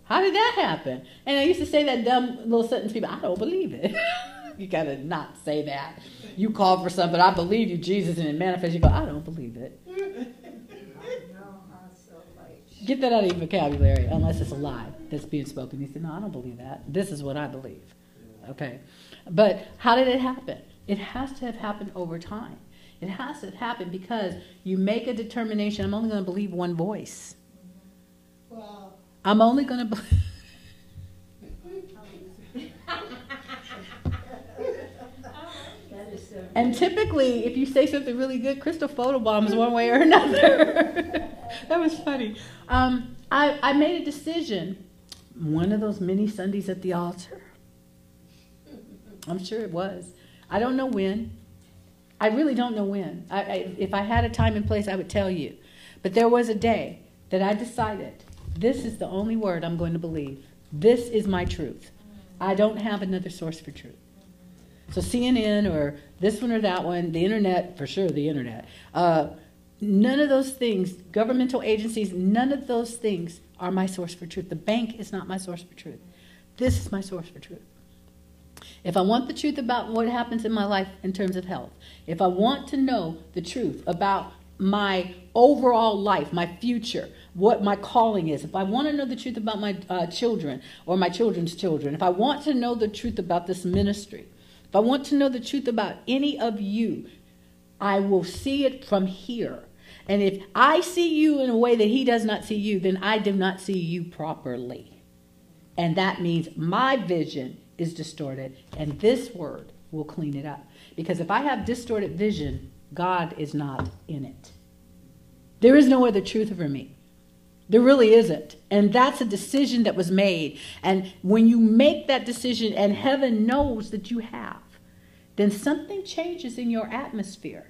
how did that happen? And I used to say that dumb little sentence, to people, I don't believe it. you got to not say that. You call for something, I believe you, Jesus, and it manifests. You go, I don't believe it. Get that out of your vocabulary unless it's a lie that's being spoken. He said, No, I don't believe that. This is what I believe. Okay. But how did it happen? It has to have happened over time. It has to happen because you make a determination. I'm only going to believe one voice. Wow. I'm only going to believe. And typically, if you say something really good, Crystal photobombs one way or another. that was funny. Um, I, I made a decision one of those many Sundays at the altar. I'm sure it was. I don't know when. I really don't know when. I, I, if I had a time and place, I would tell you. But there was a day that I decided this is the only word I'm going to believe. This is my truth. I don't have another source for truth. So CNN or this one or that one, the internet, for sure, the internet. Uh, none of those things, governmental agencies, none of those things are my source for truth. The bank is not my source for truth. This is my source for truth. If I want the truth about what happens in my life in terms of health, if I want to know the truth about my overall life, my future, what my calling is, if I want to know the truth about my uh, children or my children's children, if I want to know the truth about this ministry, if I want to know the truth about any of you, I will see it from here. And if I see you in a way that he does not see you, then I do not see you properly. And that means my vision is distorted, and this word will clean it up. Because if I have distorted vision, God is not in it. There is no other truth for me. There really isn't. And that's a decision that was made. And when you make that decision, and heaven knows that you have, then something changes in your atmosphere.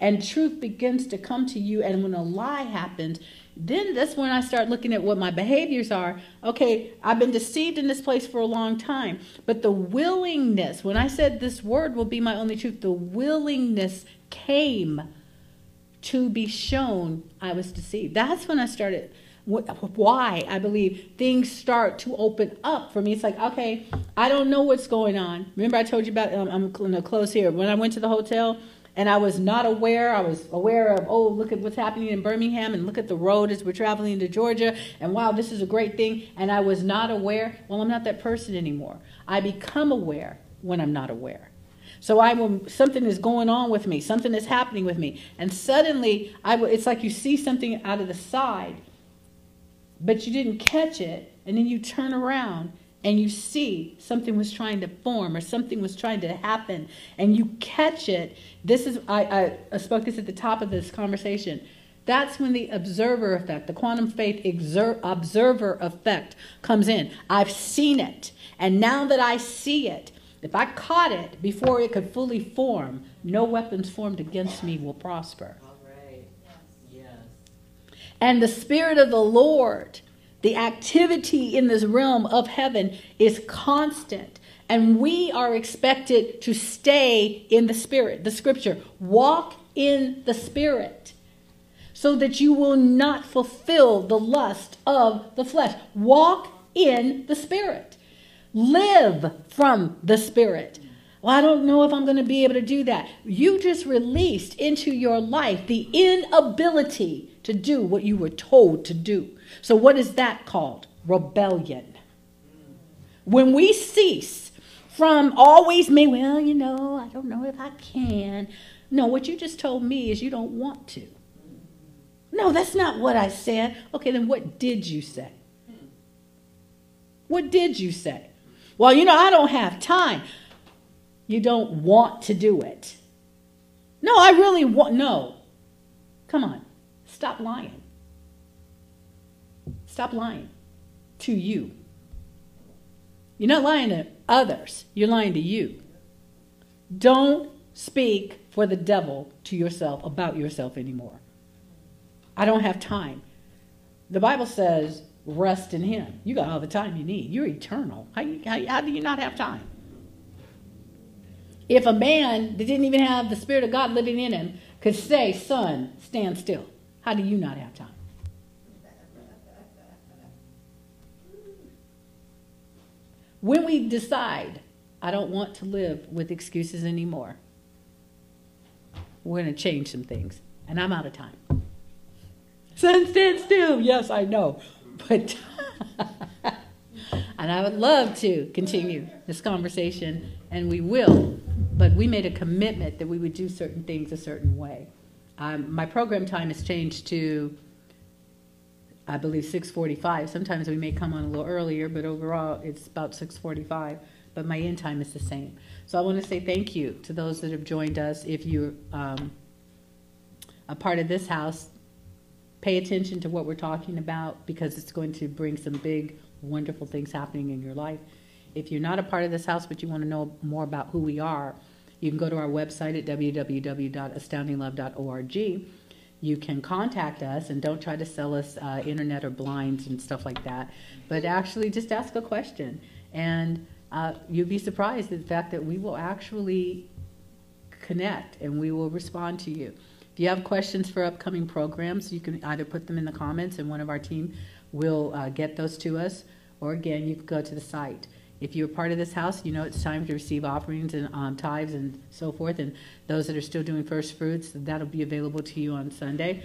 And truth begins to come to you. And when a lie happens, then that's when I start looking at what my behaviors are. Okay, I've been deceived in this place for a long time. But the willingness, when I said this word will be my only truth, the willingness came to be shown I was deceived. That's when I started why I believe things start to open up for me. It's like, okay, I don't know what's going on. Remember, I told you about, um, I'm going to close here. When I went to the hotel and I was not aware, I was aware of, oh, look at what's happening in Birmingham and look at the road as we're traveling to Georgia and wow, this is a great thing. And I was not aware. Well, I'm not that person anymore. I become aware when I'm not aware. So I will, something is going on with me, something is happening with me. And suddenly, I will, it's like you see something out of the side but you didn't catch it, and then you turn around and you see something was trying to form or something was trying to happen, and you catch it. This is, I, I spoke this at the top of this conversation. That's when the observer effect, the quantum faith exer- observer effect comes in. I've seen it. And now that I see it, if I caught it before it could fully form, no weapons formed against me will prosper. And the Spirit of the Lord, the activity in this realm of heaven is constant. And we are expected to stay in the Spirit. The scripture, walk in the Spirit so that you will not fulfill the lust of the flesh. Walk in the Spirit. Live from the Spirit. Well, I don't know if I'm going to be able to do that. You just released into your life the inability to do what you were told to do. So, what is that called? Rebellion. When we cease from always me, well, you know, I don't know if I can. No, what you just told me is you don't want to. No, that's not what I said. Okay, then what did you say? What did you say? Well, you know, I don't have time. You don't want to do it. No, I really want. No. Come on. Stop lying. Stop lying to you. You're not lying to others, you're lying to you. Don't speak for the devil to yourself about yourself anymore. I don't have time. The Bible says, rest in Him. You got all the time you need. You're eternal. How, how, how do you not have time? If a man that didn't even have the Spirit of God living in him could say, Sun, stand still, how do you not have time? When we decide, I don't want to live with excuses anymore, we're going to change some things. And I'm out of time. Sun stand still. Yes, I know. But, and I would love to continue this conversation, and we will. But we made a commitment that we would do certain things a certain way. Um, my program time has changed to, I believe, 6:45. Sometimes we may come on a little earlier, but overall it's about 6:45. But my end time is the same. So I want to say thank you to those that have joined us. If you're um, a part of this house, pay attention to what we're talking about because it's going to bring some big, wonderful things happening in your life. If you're not a part of this house, but you want to know more about who we are, you can go to our website at www.astoundinglove.org. You can contact us and don't try to sell us uh, internet or blinds and stuff like that, but actually just ask a question. And uh, you'd be surprised at the fact that we will actually connect and we will respond to you. If you have questions for upcoming programs, you can either put them in the comments and one of our team will uh, get those to us, or again, you can go to the site. If you're part of this house, you know it's time to receive offerings and um, tithes and so forth, and those that are still doing first fruits, that'll be available to you on Sunday.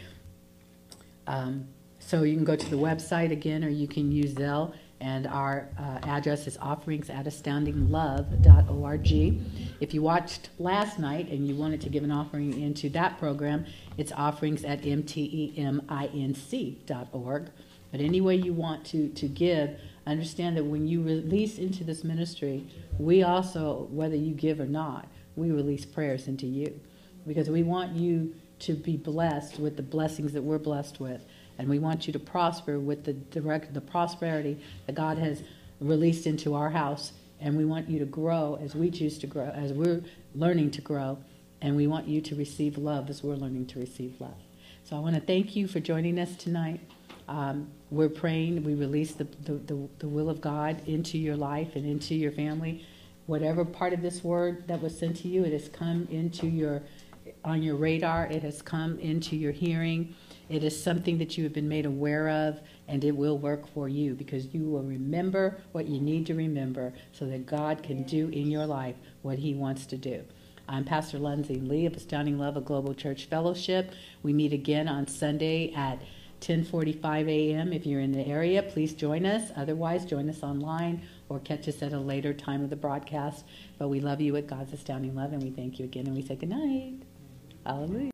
Um, so you can go to the website again, or you can use Zelle, and our uh, address is offerings at astoundinglove.org. If you watched last night and you wanted to give an offering into that program, it's offerings at mteminc.org. But any way you want to, to give, understand that when you release into this ministry, we also, whether you give or not, we release prayers into you. Because we want you to be blessed with the blessings that we're blessed with. And we want you to prosper with the direct, the prosperity that God has released into our house. And we want you to grow as we choose to grow, as we're learning to grow. And we want you to receive love as we're learning to receive love. So I want to thank you for joining us tonight. Um, we're praying, we release the, the, the, the will of God into your life and into your family. Whatever part of this word that was sent to you, it has come into your on your radar, it has come into your hearing. It is something that you have been made aware of, and it will work for you because you will remember what you need to remember so that God can do in your life what He wants to do. I'm Pastor Lindsay Lee of Astounding Love of Global Church Fellowship. We meet again on Sunday at 10:45 a.m. If you're in the area, please join us. Otherwise, join us online or catch us at a later time of the broadcast. But we love you at God's Astounding Love, and we thank you again, and we say good night. Hallelujah.